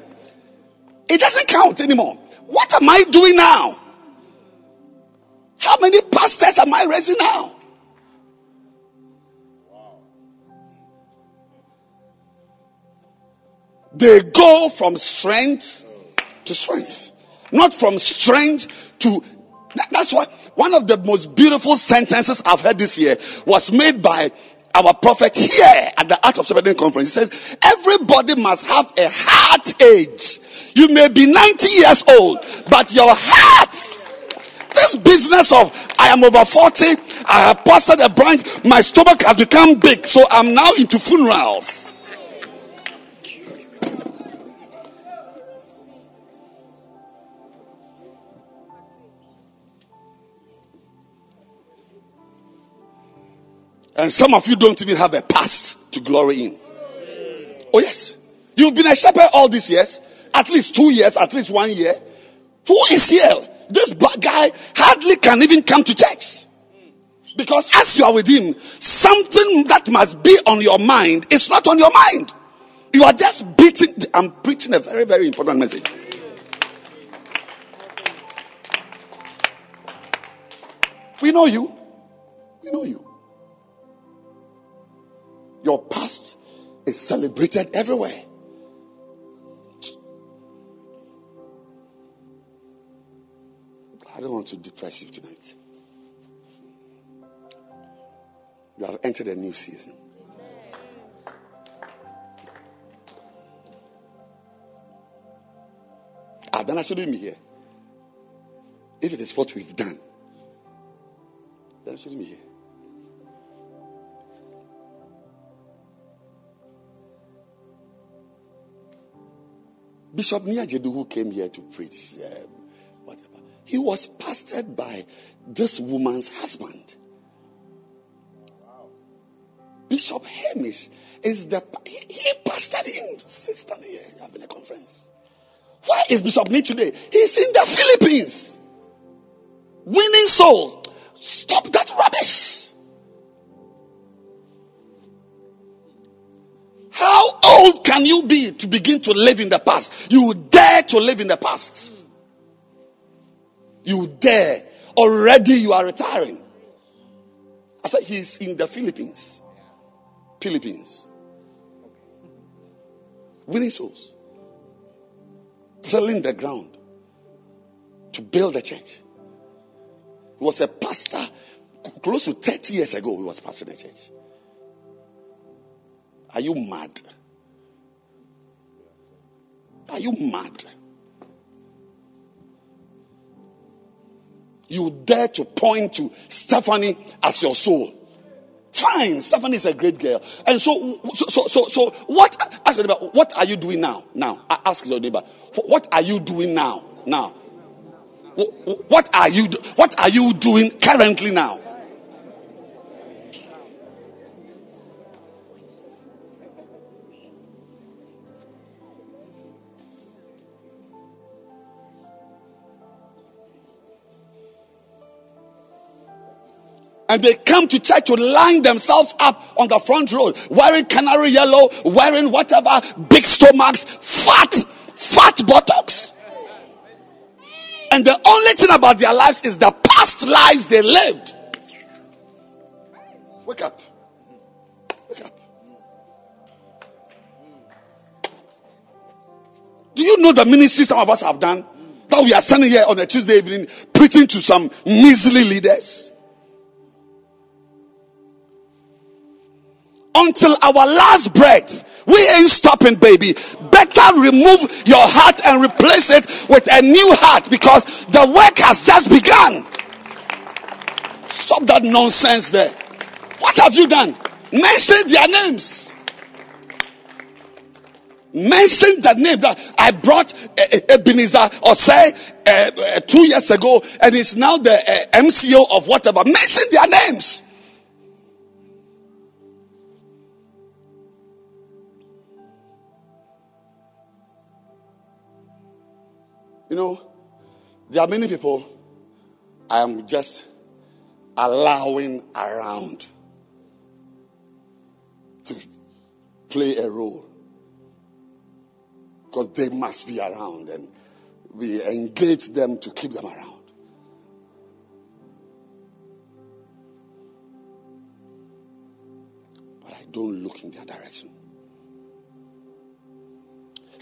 It doesn't count anymore. What am I doing now? How many pastors am I raising now? They go from strength to strength, not from strength to. That's why one of the most beautiful sentences I've heard this year was made by our prophet here at the Art of Shepherding Conference. He says, Everybody must have a heart age. You may be 90 years old, but your heart, this business of I am over 40, I have pastored a branch, my stomach has become big, so I'm now into funerals. And some of you don't even have a past to glory in. Oh, yes. You've been a shepherd all these years, at least two years, at least one year. Who is here? This guy hardly can even come to church. Because as you are with him, something that must be on your mind is not on your mind. You are just beating. I'm preaching a very, very important message. We know you. We know you. Your past is celebrated everywhere. I don't want to depress you tonight. You have entered a new season. Ah, then I shouldn't be here. If it is what we've done, then I shouldn't be here. Bishop Niajedu, who came here to preach, whatever, he was pastored by this woman's husband. Wow. Bishop Hamish is the he, he pastored him. Sister here having a conference. Where is Bishop Nee today? He's in the Philippines, winning souls. Stop that rubbish. How old can you be to begin to live in the past? You dare to live in the past. You dare. Already you are retiring. I said he's in the Philippines. Philippines. Winning souls. Selling the ground to build a church. He was a pastor close to 30 years ago. He was pastoring a church. Are you mad? Are you mad? You dare to point to Stephanie as your soul. Fine, Stephanie is a great girl. And so, so, so, so, so what, ask your neighbor, what are you doing now? Now, I ask your neighbor, what are you doing now? Now, what are you, what are you doing currently now? And they come to church to line themselves up on the front row, wearing canary yellow, wearing whatever, big stomachs, fat, fat buttocks. And the only thing about their lives is the past lives they lived. Wake up. Wake up. Do you know the ministry some of us have done? That we are standing here on a Tuesday evening preaching to some measly leaders. Until our last breath, we ain't stopping, baby. Better remove your heart and replace it with a new heart because the work has just begun. Stop that nonsense there. What have you done? Mention their names mentioned the name that I brought uh, Ebenezer or say uh, uh, two years ago, and it's now the uh, MCO of whatever. Mention their names. You know, there are many people I am just allowing around to play a role because they must be around and we engage them to keep them around. But I don't look in their direction.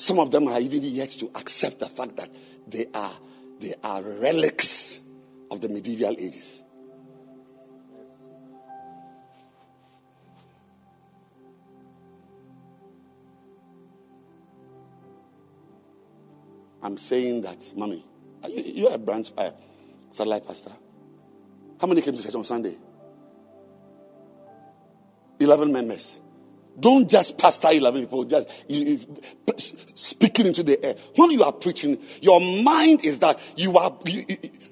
Some of them are even yet to accept the fact that they are they are relics of the medieval ages. I'm saying that, mommy, you, you're a branch, uh, satellite pastor. How many came to church on Sunday? 11 members. Don't just pastor 11 people, just you, you, speaking into the air. When you are preaching, your mind is that you are, you,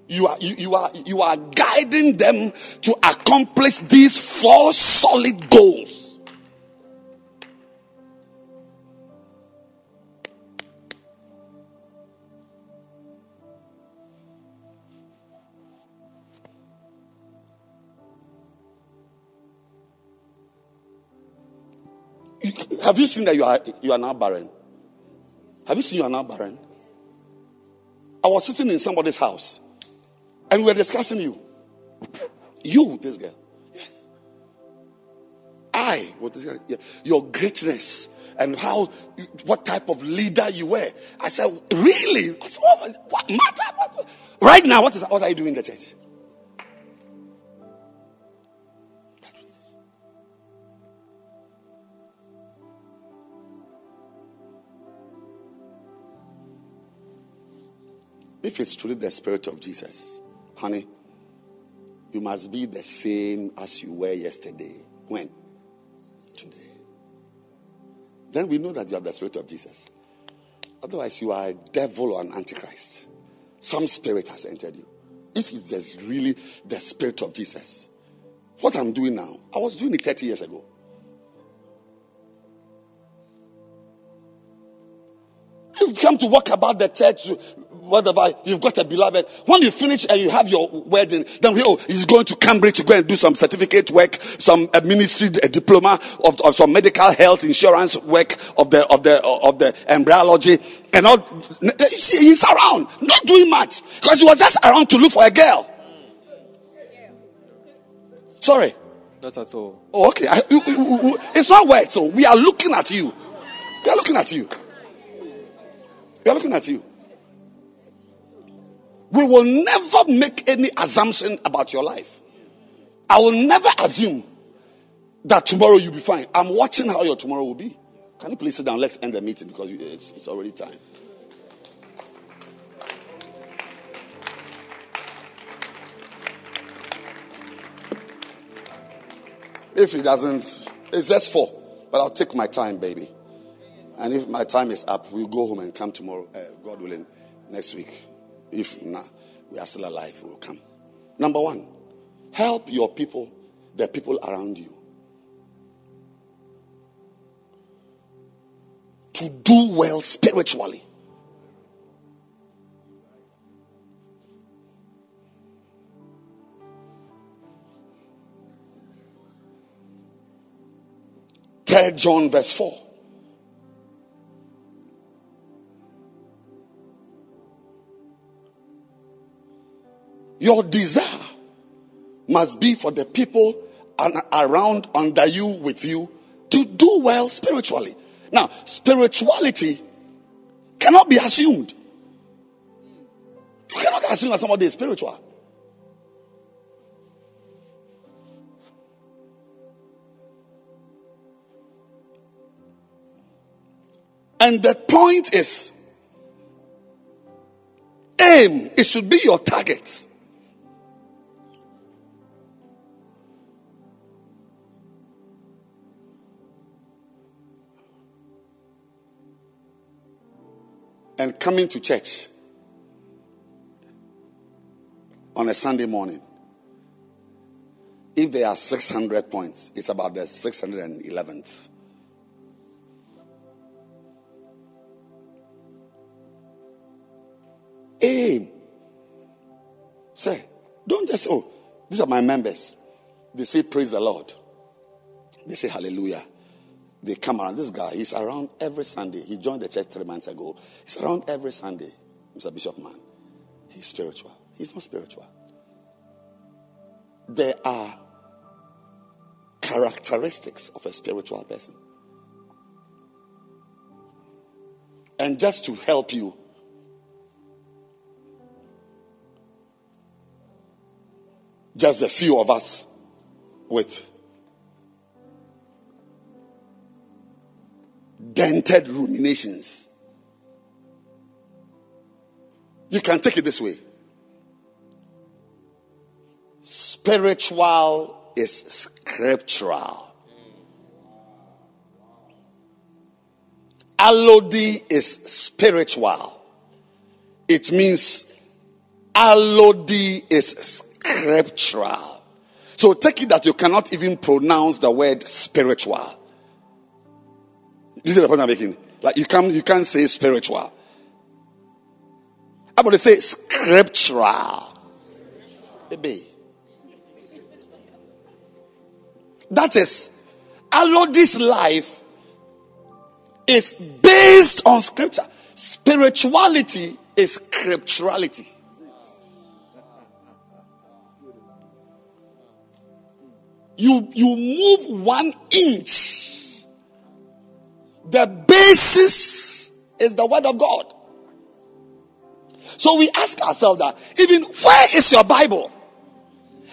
you are, you, you are, you are guiding them to accomplish these four solid goals. You seen that you are you are now barren? Have you seen you are now barren? I was sitting in somebody's house and we were discussing you. You, this girl. Yes. I, what girl, yeah, your greatness and how, what type of leader you were. I said, really? I said, what, what matter? What, right now, what is what are you doing in the church? If it's truly the Spirit of Jesus, honey, you must be the same as you were yesterday. When? Today. Then we know that you are the Spirit of Jesus. Otherwise, you are a devil or an antichrist. Some spirit has entered you. If it's really the Spirit of Jesus, what I'm doing now, I was doing it 30 years ago. You come to walk about the church, whatever, you've got a beloved. When you finish and you have your wedding, then we, oh, he's going to Cambridge to go and do some certificate work, some ministry a diploma of, of some medical health insurance work of the of the of the embryology and all. You see, he's around, not doing much because he was just around to look for a girl. Sorry. Not at all. Oh, okay. I, it's not work. So oh. we are looking at you. We are looking at you. We are looking at you. We will never make any assumption about your life. I will never assume that tomorrow you'll be fine. I'm watching how your tomorrow will be. Can you please sit down? Let's end the meeting because it's, it's already time. If it doesn't, it's just four. But I'll take my time, baby. And if my time is up, we'll go home and come tomorrow, uh, God willing, next week. If not, we are still alive, we'll come. Number one, help your people, the people around you, to do well spiritually. Third John verse 4. Your desire must be for the people around, under you, with you, to do well spiritually. Now, spirituality cannot be assumed. You cannot assume that somebody is spiritual. And the point is aim, it should be your target. And coming to church on a Sunday morning. If there are 600 points, it's about the 611th. aim. Say, don't just, oh, these are my members. They say, Praise the Lord. They say, Hallelujah. They come around. This guy, he's around every Sunday. He joined the church three months ago. He's around every Sunday, Mr. Bishop Man. He's spiritual. He's not spiritual. There are characteristics of a spiritual person. And just to help you, just a few of us with dented ruminations. You can take it this way spiritual is scriptural. Alodi is spiritual. It means alodi is scriptural. So take it that you cannot even pronounce the word spiritual. You the point I'm making? Like you can't you can't say spiritual. I'm going to say scriptural. Baby. That is, Alodi's life is based on scripture. Spirituality is scripturality. you, you move one inch, the basis is the word of God. So we ask ourselves that even where is your Bible?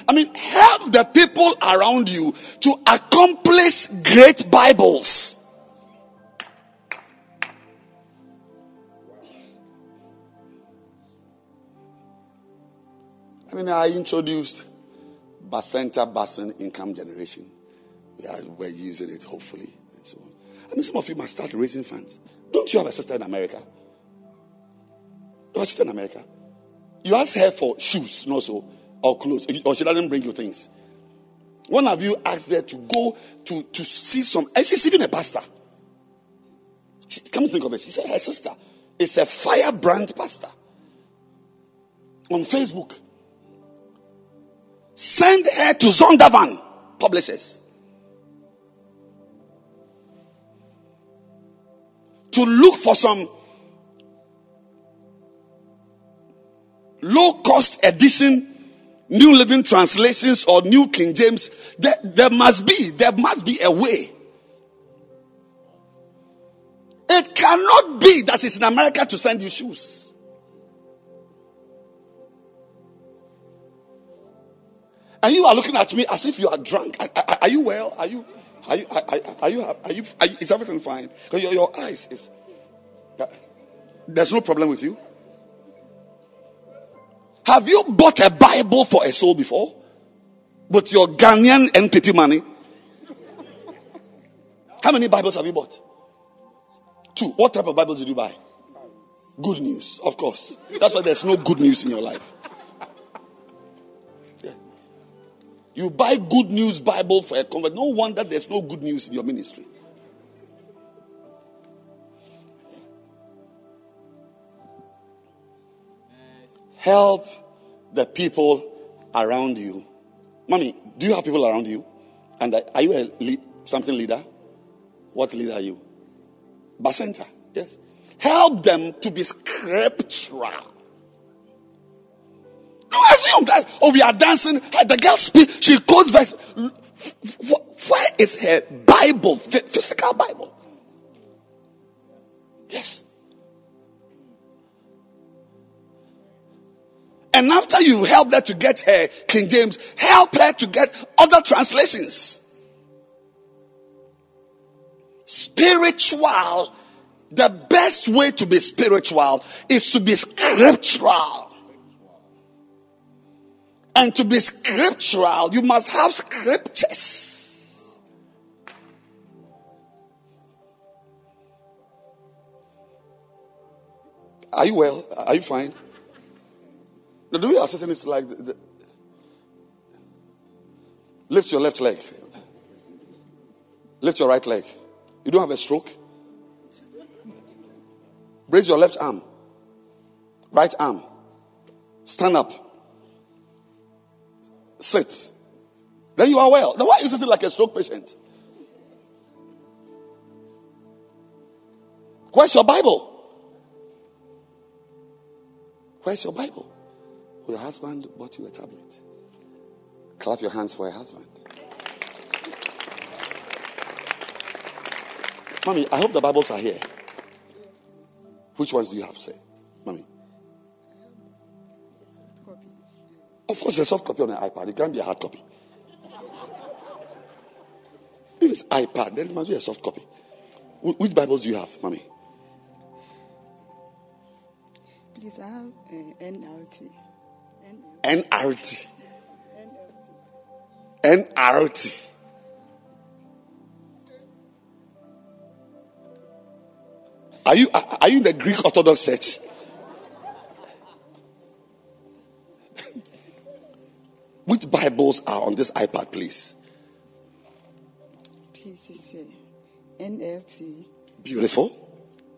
I mean, help the people around you to accomplish great Bibles. I mean, I introduced Bacenta Basin income generation. We are, we're using it, hopefully. I mean, some of you must start raising funds. Don't you have a sister in America? You have a sister in America. You ask her for shoes, no so, or clothes, or she doesn't bring you things. One of you asked her to go to, to see some, and she's even a pastor. She, come to think of it, she said her sister is a firebrand pastor on Facebook. Send her to Zondervan Publishers to look for some low cost edition New Living Translations or New King James. There, there must be, there must be a way. It cannot be that it's in America to send you shoes. And you are looking at me as if you are drunk. Are, are, are you well? Are you? Are you? Are, are you? Are you? Are you is everything fine? Because your, your eyes is. There's no problem with you. Have you bought a Bible for a soul before? With your Ghanaian NPP money? How many Bibles have you bought? Two. What type of Bibles did you buy? Good news, of course. That's why there's no good news in your life. You buy good news Bible for a convert. No wonder there's no good news in your ministry. Help the people around you. Mommy, do you have people around you? And are you a lead, something leader? What leader are you? Bacenta, yes. Help them to be scriptural. You assume that, oh, we are dancing. The girl speaks, she quotes verse. Where is her Bible, physical Bible? Yes. And after you help her to get her King James, help her to get other translations. Spiritual, the best way to be spiritual is to be scriptural. And to be scriptural, you must have scriptures. Are you well? Are you fine? The way you're sitting is like the, the, lift your left leg, lift your right leg. You don't have a stroke. Raise your left arm, right arm. Stand up. Sit. Then you are well. Then why are you sitting like a stroke patient? Where's your Bible? Where's your Bible? Your husband bought you a tablet. Clap your hands for your husband. Mommy, I hope the Bibles are here. Which ones do you have, say? Of course, a soft copy on an iPad. It can't be a hard copy. If it's iPad, then it must be a soft copy. Which Bibles do you have, mommy? Please, I have uh, NLT. NRT. NRT. Are you are you in the Greek Orthodox Church? Bibles are on this iPad, please? Please, uh, NLT. Beautiful.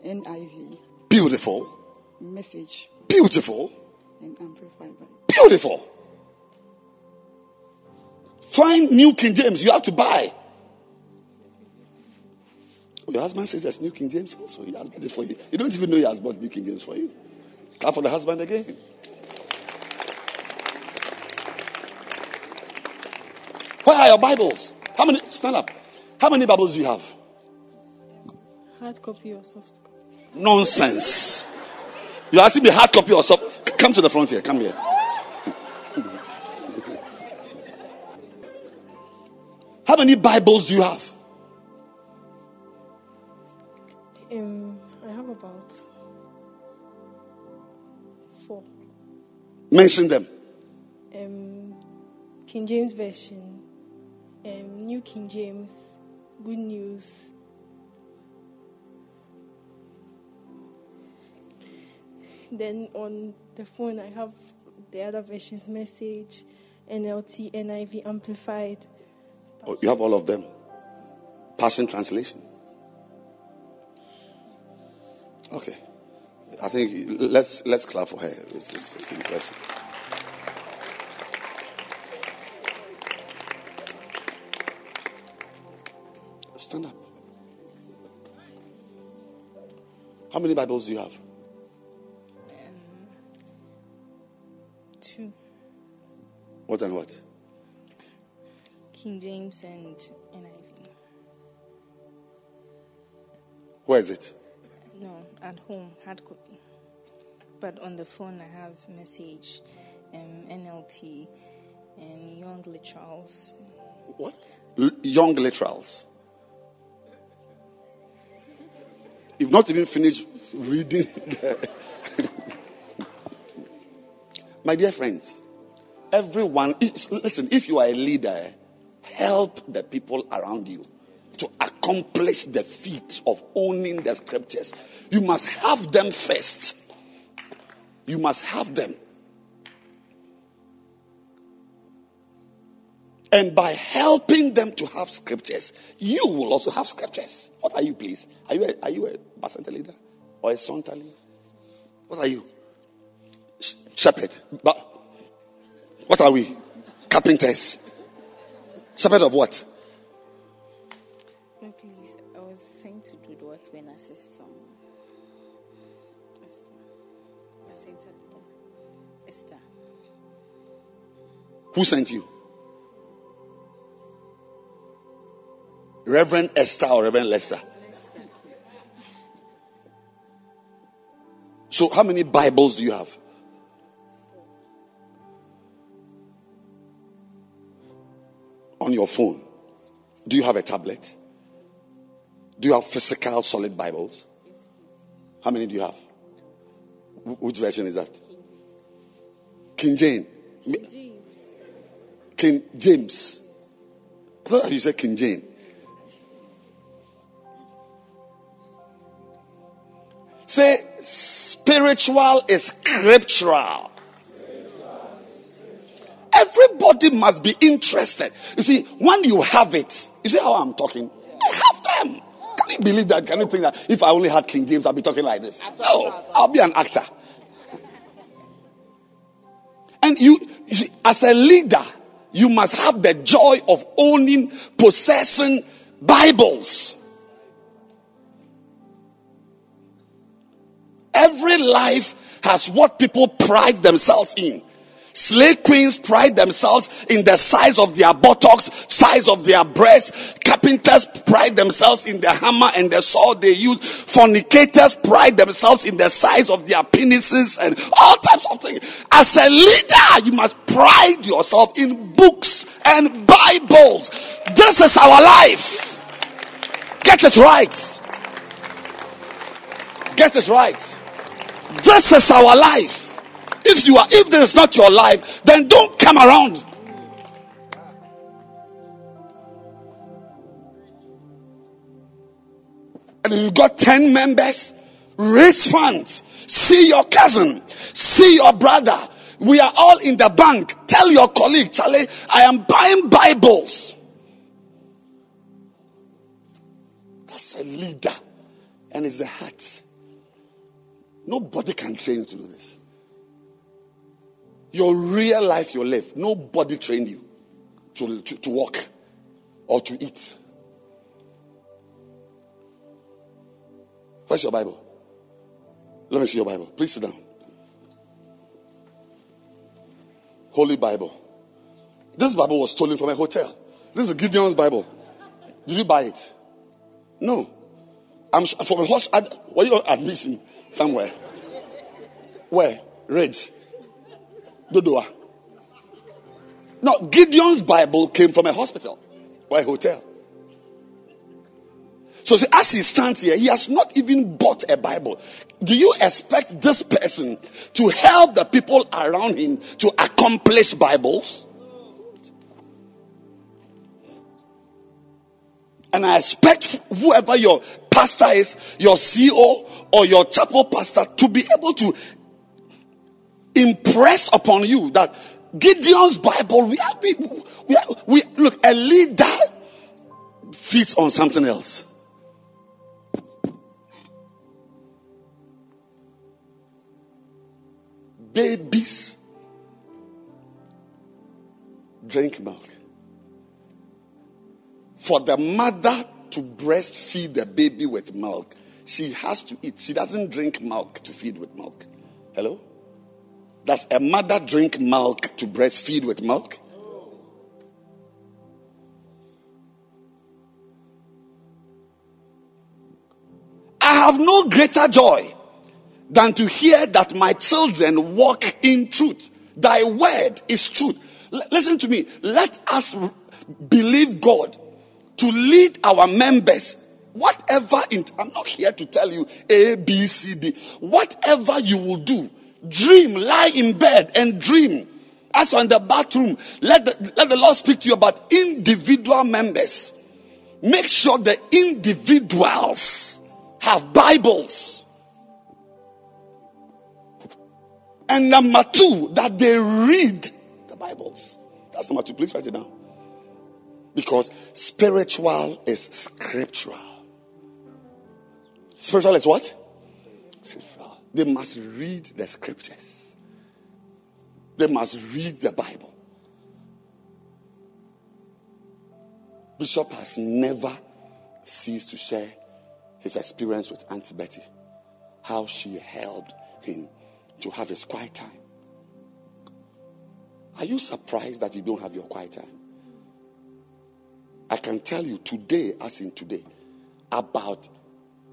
NIV. Beautiful. Message. Beautiful. And Amplified Bible. Beautiful. Find New King James. You have to buy. Oh, your husband says there's New King James also. He has bought it for you. You don't even know he has bought New King James for you. Clap for the husband again. Where are your Bibles? How many? Stand up. How many Bibles do you have? Hard copy or soft copy? Nonsense. You're asking me hard copy or soft? Come to the front here. Come here. How many Bibles do you have? Um, I have about four. Mention them. Um, King James Version, um, New King James, Good News. Then on the phone, I have the other versions message, NLT, NIV, Amplified. Oh, you have all of them. Passion Translation. Okay. I think let's let's clap for her. It's, it's, it's impressive. Stand up. How many Bibles do you have? Two. What and what? King James and NIV. Where is it? No, at home, hard copy. But on the phone, I have message, um, NLT, and Young Literals. What? L- young literals. You've not even finished reading. My dear friends, everyone, listen, if you are a leader, help the people around you to accomplish the feat of owning the scriptures. You must have them first. You must have them. And by helping them to have scriptures, you will also have scriptures. What are you, please? Are you a, are you a Bacenta leader or a Sonta leader? What are you? Shepherd. But what are we? Carpenters. Shepherd of what? No, please, I was saying to do what when I assist um, Esther. I sent. Esther. Who sent you? Reverend Esther or Reverend Lester? So, how many Bibles do you have? On your phone? Do you have a tablet? Do you have physical solid Bibles? How many do you have? Which version is that? King James. King James. King James. I thought you said King James. Say spiritual is scriptural. Everybody must be interested. You see, when you have it, you see how I'm talking? I have them. Can you believe that? Can you think that if I only had King James, I'd be talking like this? No, I'll be an actor. And you, you see, as a leader, you must have the joy of owning, possessing Bibles. Every life has what people pride themselves in. Slave queens pride themselves in the size of their buttocks, size of their breasts. Carpenters pride themselves in the hammer and the saw they use. Fornicators pride themselves in the size of their penises and all types of things. As a leader, you must pride yourself in books and Bibles. This is our life. Get it right. Get it right. This is our life. If you are, if this is not your life, then don't come around. And you've got 10 members, raise funds. See your cousin, see your brother. We are all in the bank. Tell your colleague, Charlie, I am buying Bibles. That's a leader, and it's the heart. Nobody can train you to do this. Your real life you live, nobody trained you to, to, to walk or to eat. Where's your Bible? Let me see your Bible. Please sit down. Holy Bible. This Bible was stolen from a hotel. This is Gideon's Bible. Did you buy it? No. I'm from a hospital. Were you on admission somewhere? Where? Ridge. Dodowa. No, Gideon's Bible came from a hospital or a hotel. So see, as he stands here, he has not even bought a Bible. Do you expect this person to help the people around him to accomplish Bibles? And I expect whoever your pastor is, your CEO or your chapel pastor, to be able to impress upon you that Gideon's Bible, we are, we, we, we look, a leader feeds on something else. Babies drink milk. For the mother to breastfeed the baby with milk, she has to eat. She doesn't drink milk to feed with milk. Hello? Does a mother drink milk to breastfeed with milk? I have no greater joy than to hear that my children walk in truth. Thy word is truth. L- listen to me. Let us r- believe God to lead our members. Whatever, I'm not here to tell you A, B, C, D. Whatever you will do, dream, lie in bed and dream. As you're in the bathroom, let the, let the Lord speak to you about individual members. Make sure the individuals have Bibles. And number two, that they read the Bibles. That's number two. Please write it down. Because spiritual is scriptural. Spiritual is what? They must read the scriptures, they must read the Bible. Bishop has never ceased to share his experience with Auntie Betty, how she helped him to have his quiet time. Are you surprised that you don't have your quiet time? I can tell you today, as in today, about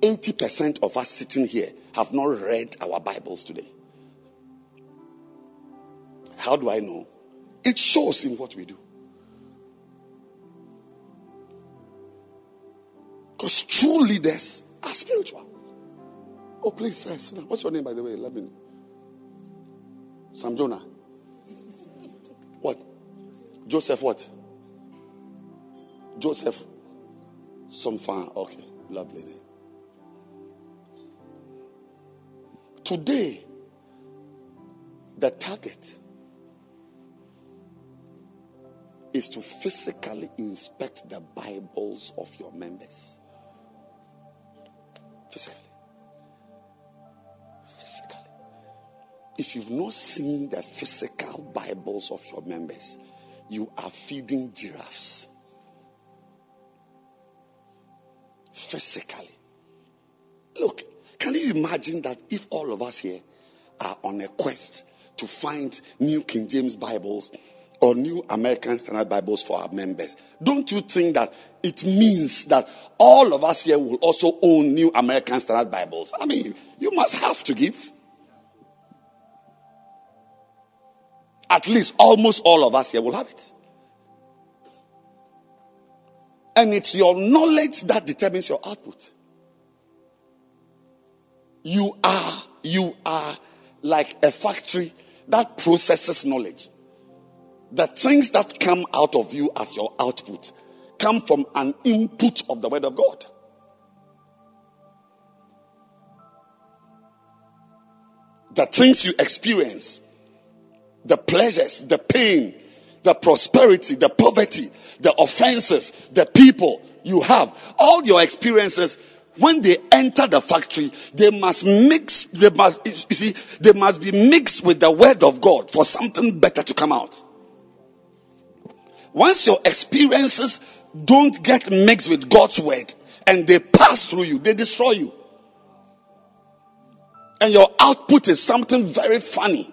80% of us sitting here have not read our Bibles today. How do I know? It shows in what we do. Because true leaders are spiritual. Oh, please, sir, what's your name, by the way? Let me. Sam Jonah. What? Joseph what? Joseph Somfan. Okay, lovely Today, the target is to physically inspect the Bibles of your members. Physically. Physically. If you've not seen the physical Bibles of your members, you are feeding giraffes. Physically. Look, can you imagine that if all of us here are on a quest to find new King James Bibles or new American Standard Bibles for our members, don't you think that it means that all of us here will also own new American Standard Bibles? I mean, you must have to give. At least almost all of us here will have it. And it's your knowledge that determines your output. You are, you are like a factory that processes knowledge. The things that come out of you as your output come from an input of the Word of God. The things you experience, the pleasures, the pain, the prosperity, the poverty, the offenses, the people you have, all your experiences when they enter the factory, they must mix, they must, you see, they must be mixed with the word of God for something better to come out. Once your experiences don't get mixed with God's word and they pass through you, they destroy you. And your output is something very funny.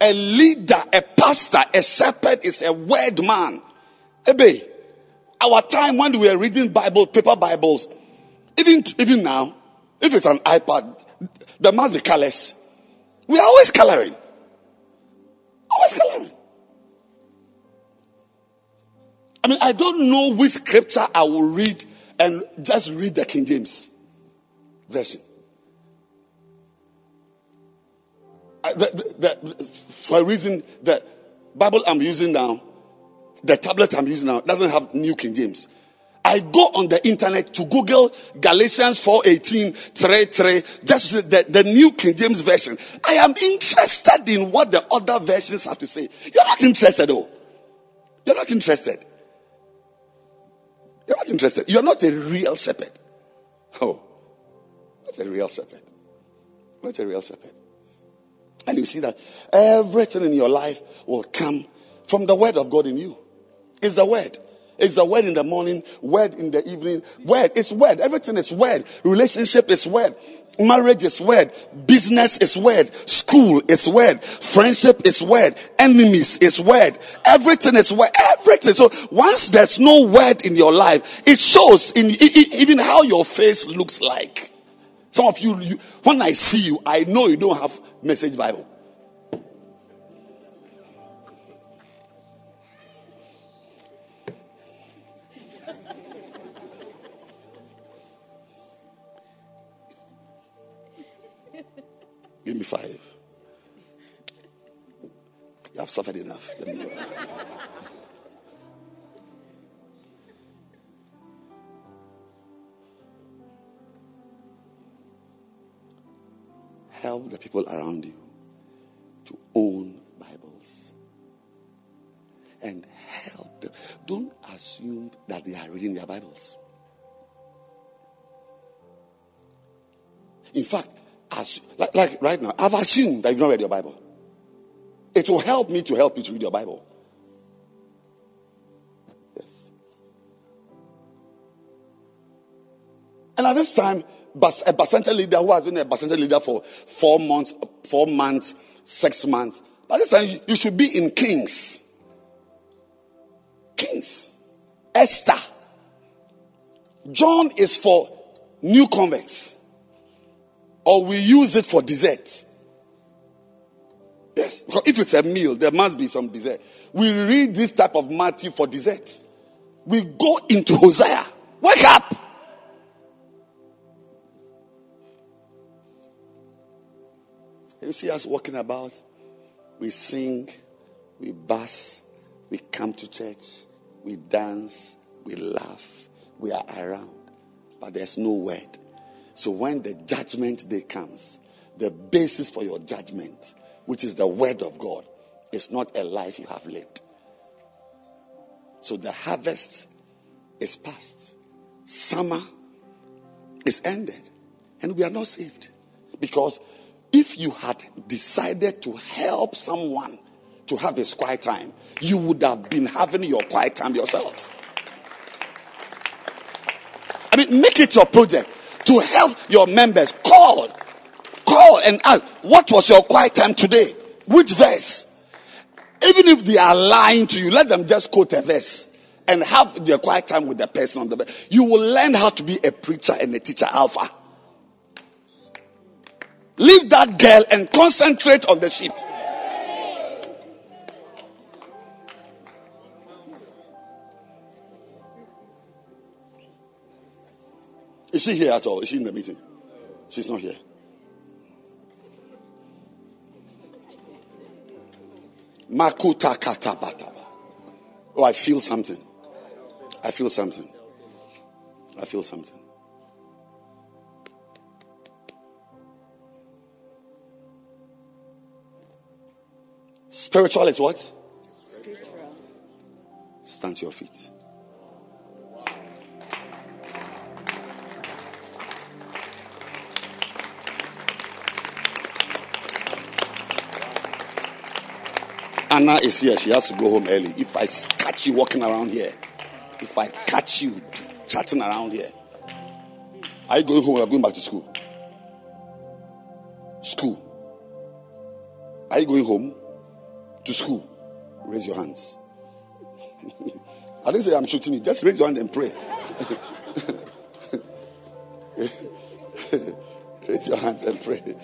A leader, a pastor, a shepherd is a word man. Ebe, our time when we were reading Bible, paper Bibles, even, even now, if it's an iPad, there must be colors. We are always coloring. Always coloring. I mean, I don't know which scripture I will read and just read the King James version. The, the, the, for a reason, the Bible I'm using now the tablet I'm using now doesn't have New King James. I go on the internet to Google Galatians 4:18, 3, 3, just the, the New King James Version. I am interested in what the other versions have to say. You're not interested, though. You're not interested. You're not interested. You're not a real shepherd. Oh, not a real shepherd. Not a real shepherd. And you see that everything in your life will come from the word of God in you. It's the word. It's the word in the morning, word in the evening, word. It's word. Everything is word. Relationship is word. Marriage is word. Business is word. School is word. Friendship is word. Enemies is word. Everything is word. Everything. So once there's no word in your life, it shows in even how your face looks like. Some of you, you when I see you, I know you don't have message Bible. Give me five. You have suffered enough. Help the people around you to own Bibles. And help them. Don't assume that they are reading their Bibles. In fact, as, like, like right now, I've assumed that you've not read your Bible. It will help me to help you to read your Bible. Yes. And at this time, a Bacenta leader who has been a Bacenta leader for four months, four months, six months, by this time you should be in Kings. Kings. Esther. John is for new converts or we use it for dessert. Yes, because if it's a meal, there must be some dessert. We read this type of Matthew for dessert. we go into Hosea. Wake up. You see us walking about, we sing, we bass, we come to church, we dance, we laugh, we are around, but there's no word. So when the judgment day comes, the basis for your judgment, which is the word of God, is not a life you have lived. So the harvest is past, summer is ended, and we are not saved. Because if you had decided to help someone to have his quiet time, you would have been having your quiet time yourself. I mean, make it your project to help your members. Call, call and ask, what was your quiet time today? Which verse? Even if they are lying to you, let them just quote a verse and have their quiet time with the person on the bed. You will learn how to be a preacher and a teacher alpha. Leave that girl and concentrate on the sheep. Is she here at all? Is she in the meeting? She's not here. Makuta katabataba. Oh, I feel something. I feel something. I feel something. Spiritual is what? Spiritual. Stand to your feet. Anna is here. She has to go home early. If I catch you walking around here, if I catch you chatting around here, are you going home or going back to school? School. Are you going home to school? Raise your hands. (laughs) I didn't say I'm shooting you. Just raise your hand and pray. (laughs) raise your hands and pray. (laughs)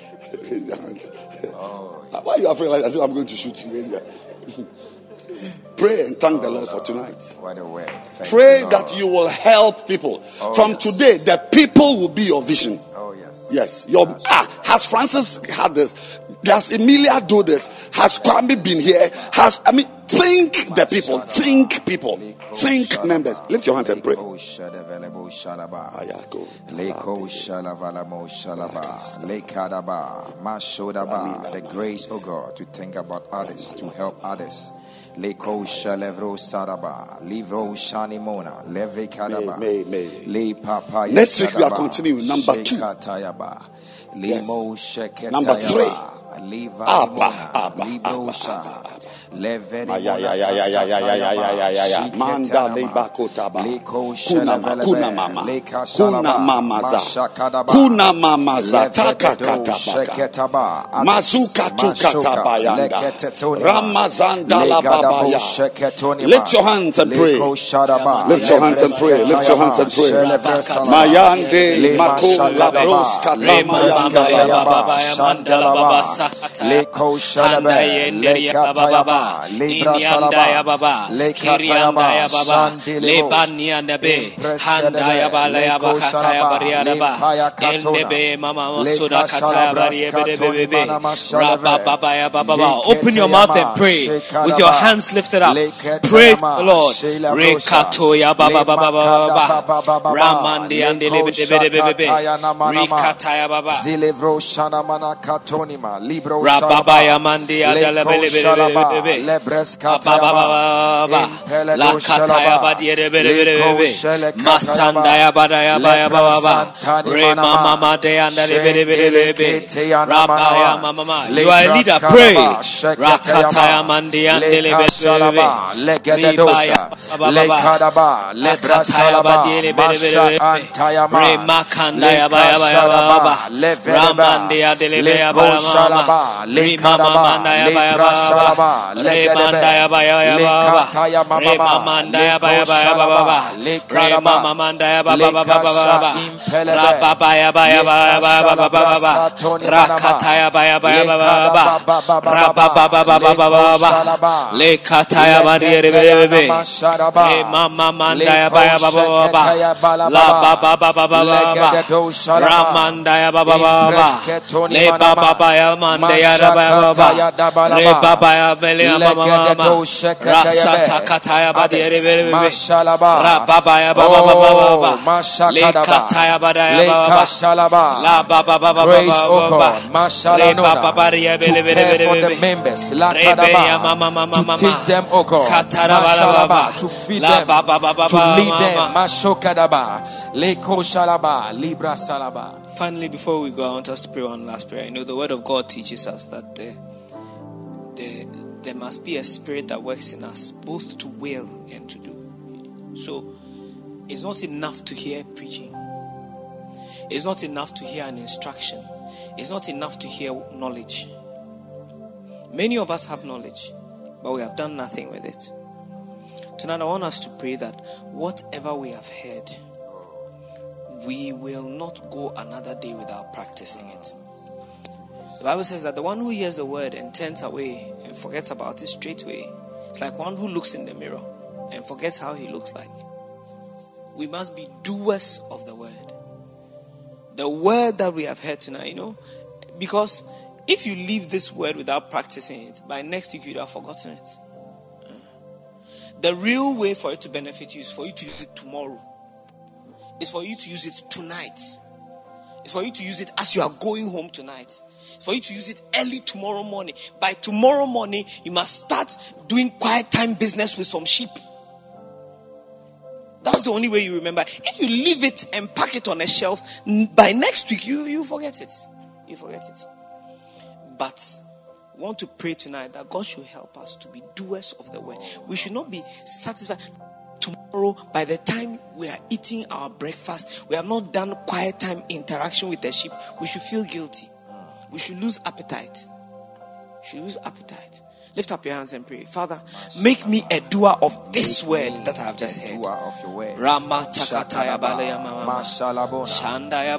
raise your hands. Oh. (laughs) Why are you afraid like as if I'm going to shoot you? Raise your (laughs) Pray and thank oh, the Lord for tonight. What a word. Thank Pray you, that you will help people. Oh, From yes. today, the people will be your vision. Oh, yes. Yes. Your, ah, has Francis had this? Does Emilia do this? Has Kwame been here? Has, I mean, think the people. Think people. Think members. Lift your hands and pray. The grace, oh God, to think about others, to help others. Leko Shalevro Saraba, Livro Shanimona, Leve Kadaba, Le Papa. Next week we are continuing number two. Yes. Number three. Abba, Abba, Abba, Abba. Manda leba kotaba. Kuna kuna mama. Kuna mama za. Kuna mama za taka katabaka. Mazuka tu katabayanda. Ramazanda la babaya. Lift your hands and pray. Lift your hands and pray. Lift your hands and pray. Mayande mako labros katamayanda. Leko shadabe. Lekatayaba. Inianda ya baba, Kirianda ya baba, Lebanianda be, Handa ya bala ya bakata ya bariada ba, Elnebe mama masuda kata ya bariebe bebe be, Rabba baba ya baba. Open your mouth and pray with your hands lifted up. Pray Lord. Rekato ya baba baba baba, Ramandi ande lebe bebe bebe, Rikata ya baba. Zilevro shana mana katonima, libro Rababa ya mandi ya dalebe bebe bebe la kataya badiere bere bere bere masanda ya bada ya ba ya ba ba re mama le raba ya mama you are a leader pray. Rakata ya mandi ande le bere bere riba ya ba ba ba le kataya badiere bere bere re makanda ya ba ya ba ya ba ba ramande ya de le ya ba ba re mama ma ya ba ya ba Remanda ya ba ya ya ba ba. Remamanda ya ba ya ba ya ba ba ba. Remamanda ya ba ba ba ba ba ba ba. Raba ba ya ba ya ba ya ba ba ba ba ba. Rakata ya ba ya ba ya ba ba ba. Raba ba ba ba ba ba ba ba. Le kata ya ba ri re be be be. Remamanda ya ba ya ba ba ba ba. La ba ba ba ba ba ba ba. Ramanda ya ba ba ba ba. Le ba ba ba ya manda ya ba ba ba. Re ba ba ya bele ya ma ma ma ma. Rasa ta kata ya ba di re be be be. Ra ba ba ya ba ba ba ba ba ba. Le kata ya Grace, O. God, to care for the members, to teach them, O God, to feed them, to lead them. Mashokadaba, Leko Shalaba, Libra Salaba. Finally, before we go, I want us to pray one last prayer. I know the Word of God teaches us that there, there, must be a spirit that works in us, both to will and to do. So, it's not enough to hear preaching. It's not enough to hear an instruction. It's not enough to hear knowledge. Many of us have knowledge, but we have done nothing with it. Tonight, I want us to pray that whatever we have heard, we will not go another day without practicing it. The Bible says that the one who hears the word and turns away and forgets about it straightway, it's like one who looks in the mirror and forgets how he looks like. We must be doers of the word. The word that we have heard tonight, you know, because if you leave this word without practicing it, by next week you'd have forgotten it. Uh, The real way for it to benefit you is for you to use it tomorrow is for you to use it tonight. It's for you to use it as you are going home tonight. It's for you to use it early tomorrow morning. By tomorrow morning, you must start doing quiet time business with some sheep. That's the only way you remember. If you leave it and pack it on a shelf, by next week you you forget it. You forget it. But we want to pray tonight that God should help us to be doers of the word. We should not be satisfied tomorrow by the time we are eating our breakfast we have not done quiet time interaction with the sheep we should feel guilty. We should lose appetite. We should lose appetite lift up your hands and pray. Father make me a doer of this word that i have just heard. Doer of your word. Rama takataya balaya mama. Shandaya.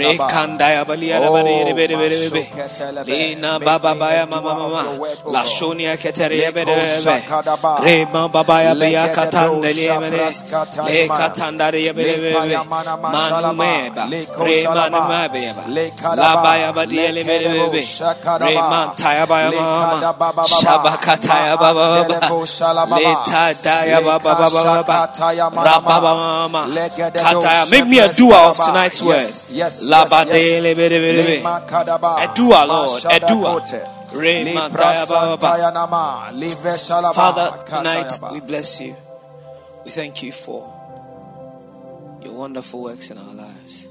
Rekandaya bere bebe oh, mashoketelebe. Lina baba baya mama mama. your word, O La God. shonia ketere bere Leko bebe shakadaba. Rema baba ya Legededo katanda ni mere shabraskata Le katanda ya bere bebe Lepayamana Manu meba Rema mama. Shabakataya baba. Leta daya baba baba. Rababa mama Kataya Make me a doer of tonight's word yes, yes, Labade le yes. bere bere bere Lema kadaba. A doer, Lord, a doer. Mashadakote. Re Libra mantaya baba baba. santaya nama. Live shalaba. Father, tonight we bless you. We thank you for your wonderful works in our lives.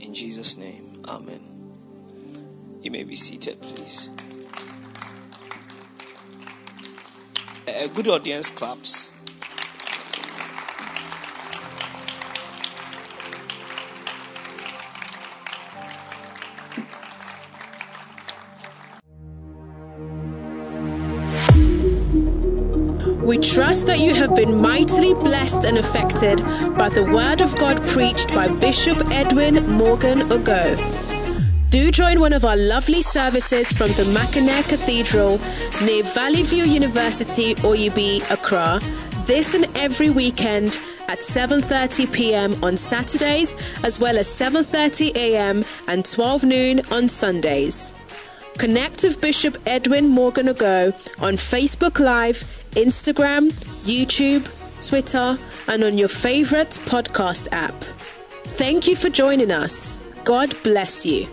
In Jesus' name, Amen. You may be seated, please. A good audience claps. We trust that you have been mightily blessed and affected by the word of God preached by Bishop Edwin Morgan Ogo. Do join one of our lovely services from the Mackinac Cathedral near Valley View University, Oyibi, Accra, this and every weekend at 7:30 p.m. on Saturdays as well as 7:30 a.m. and 12 noon on Sundays. Connect with Bishop Edwin Morgan Ago on Facebook Live, Instagram, YouTube, Twitter, and on your favorite podcast app. Thank you for joining us. God bless you.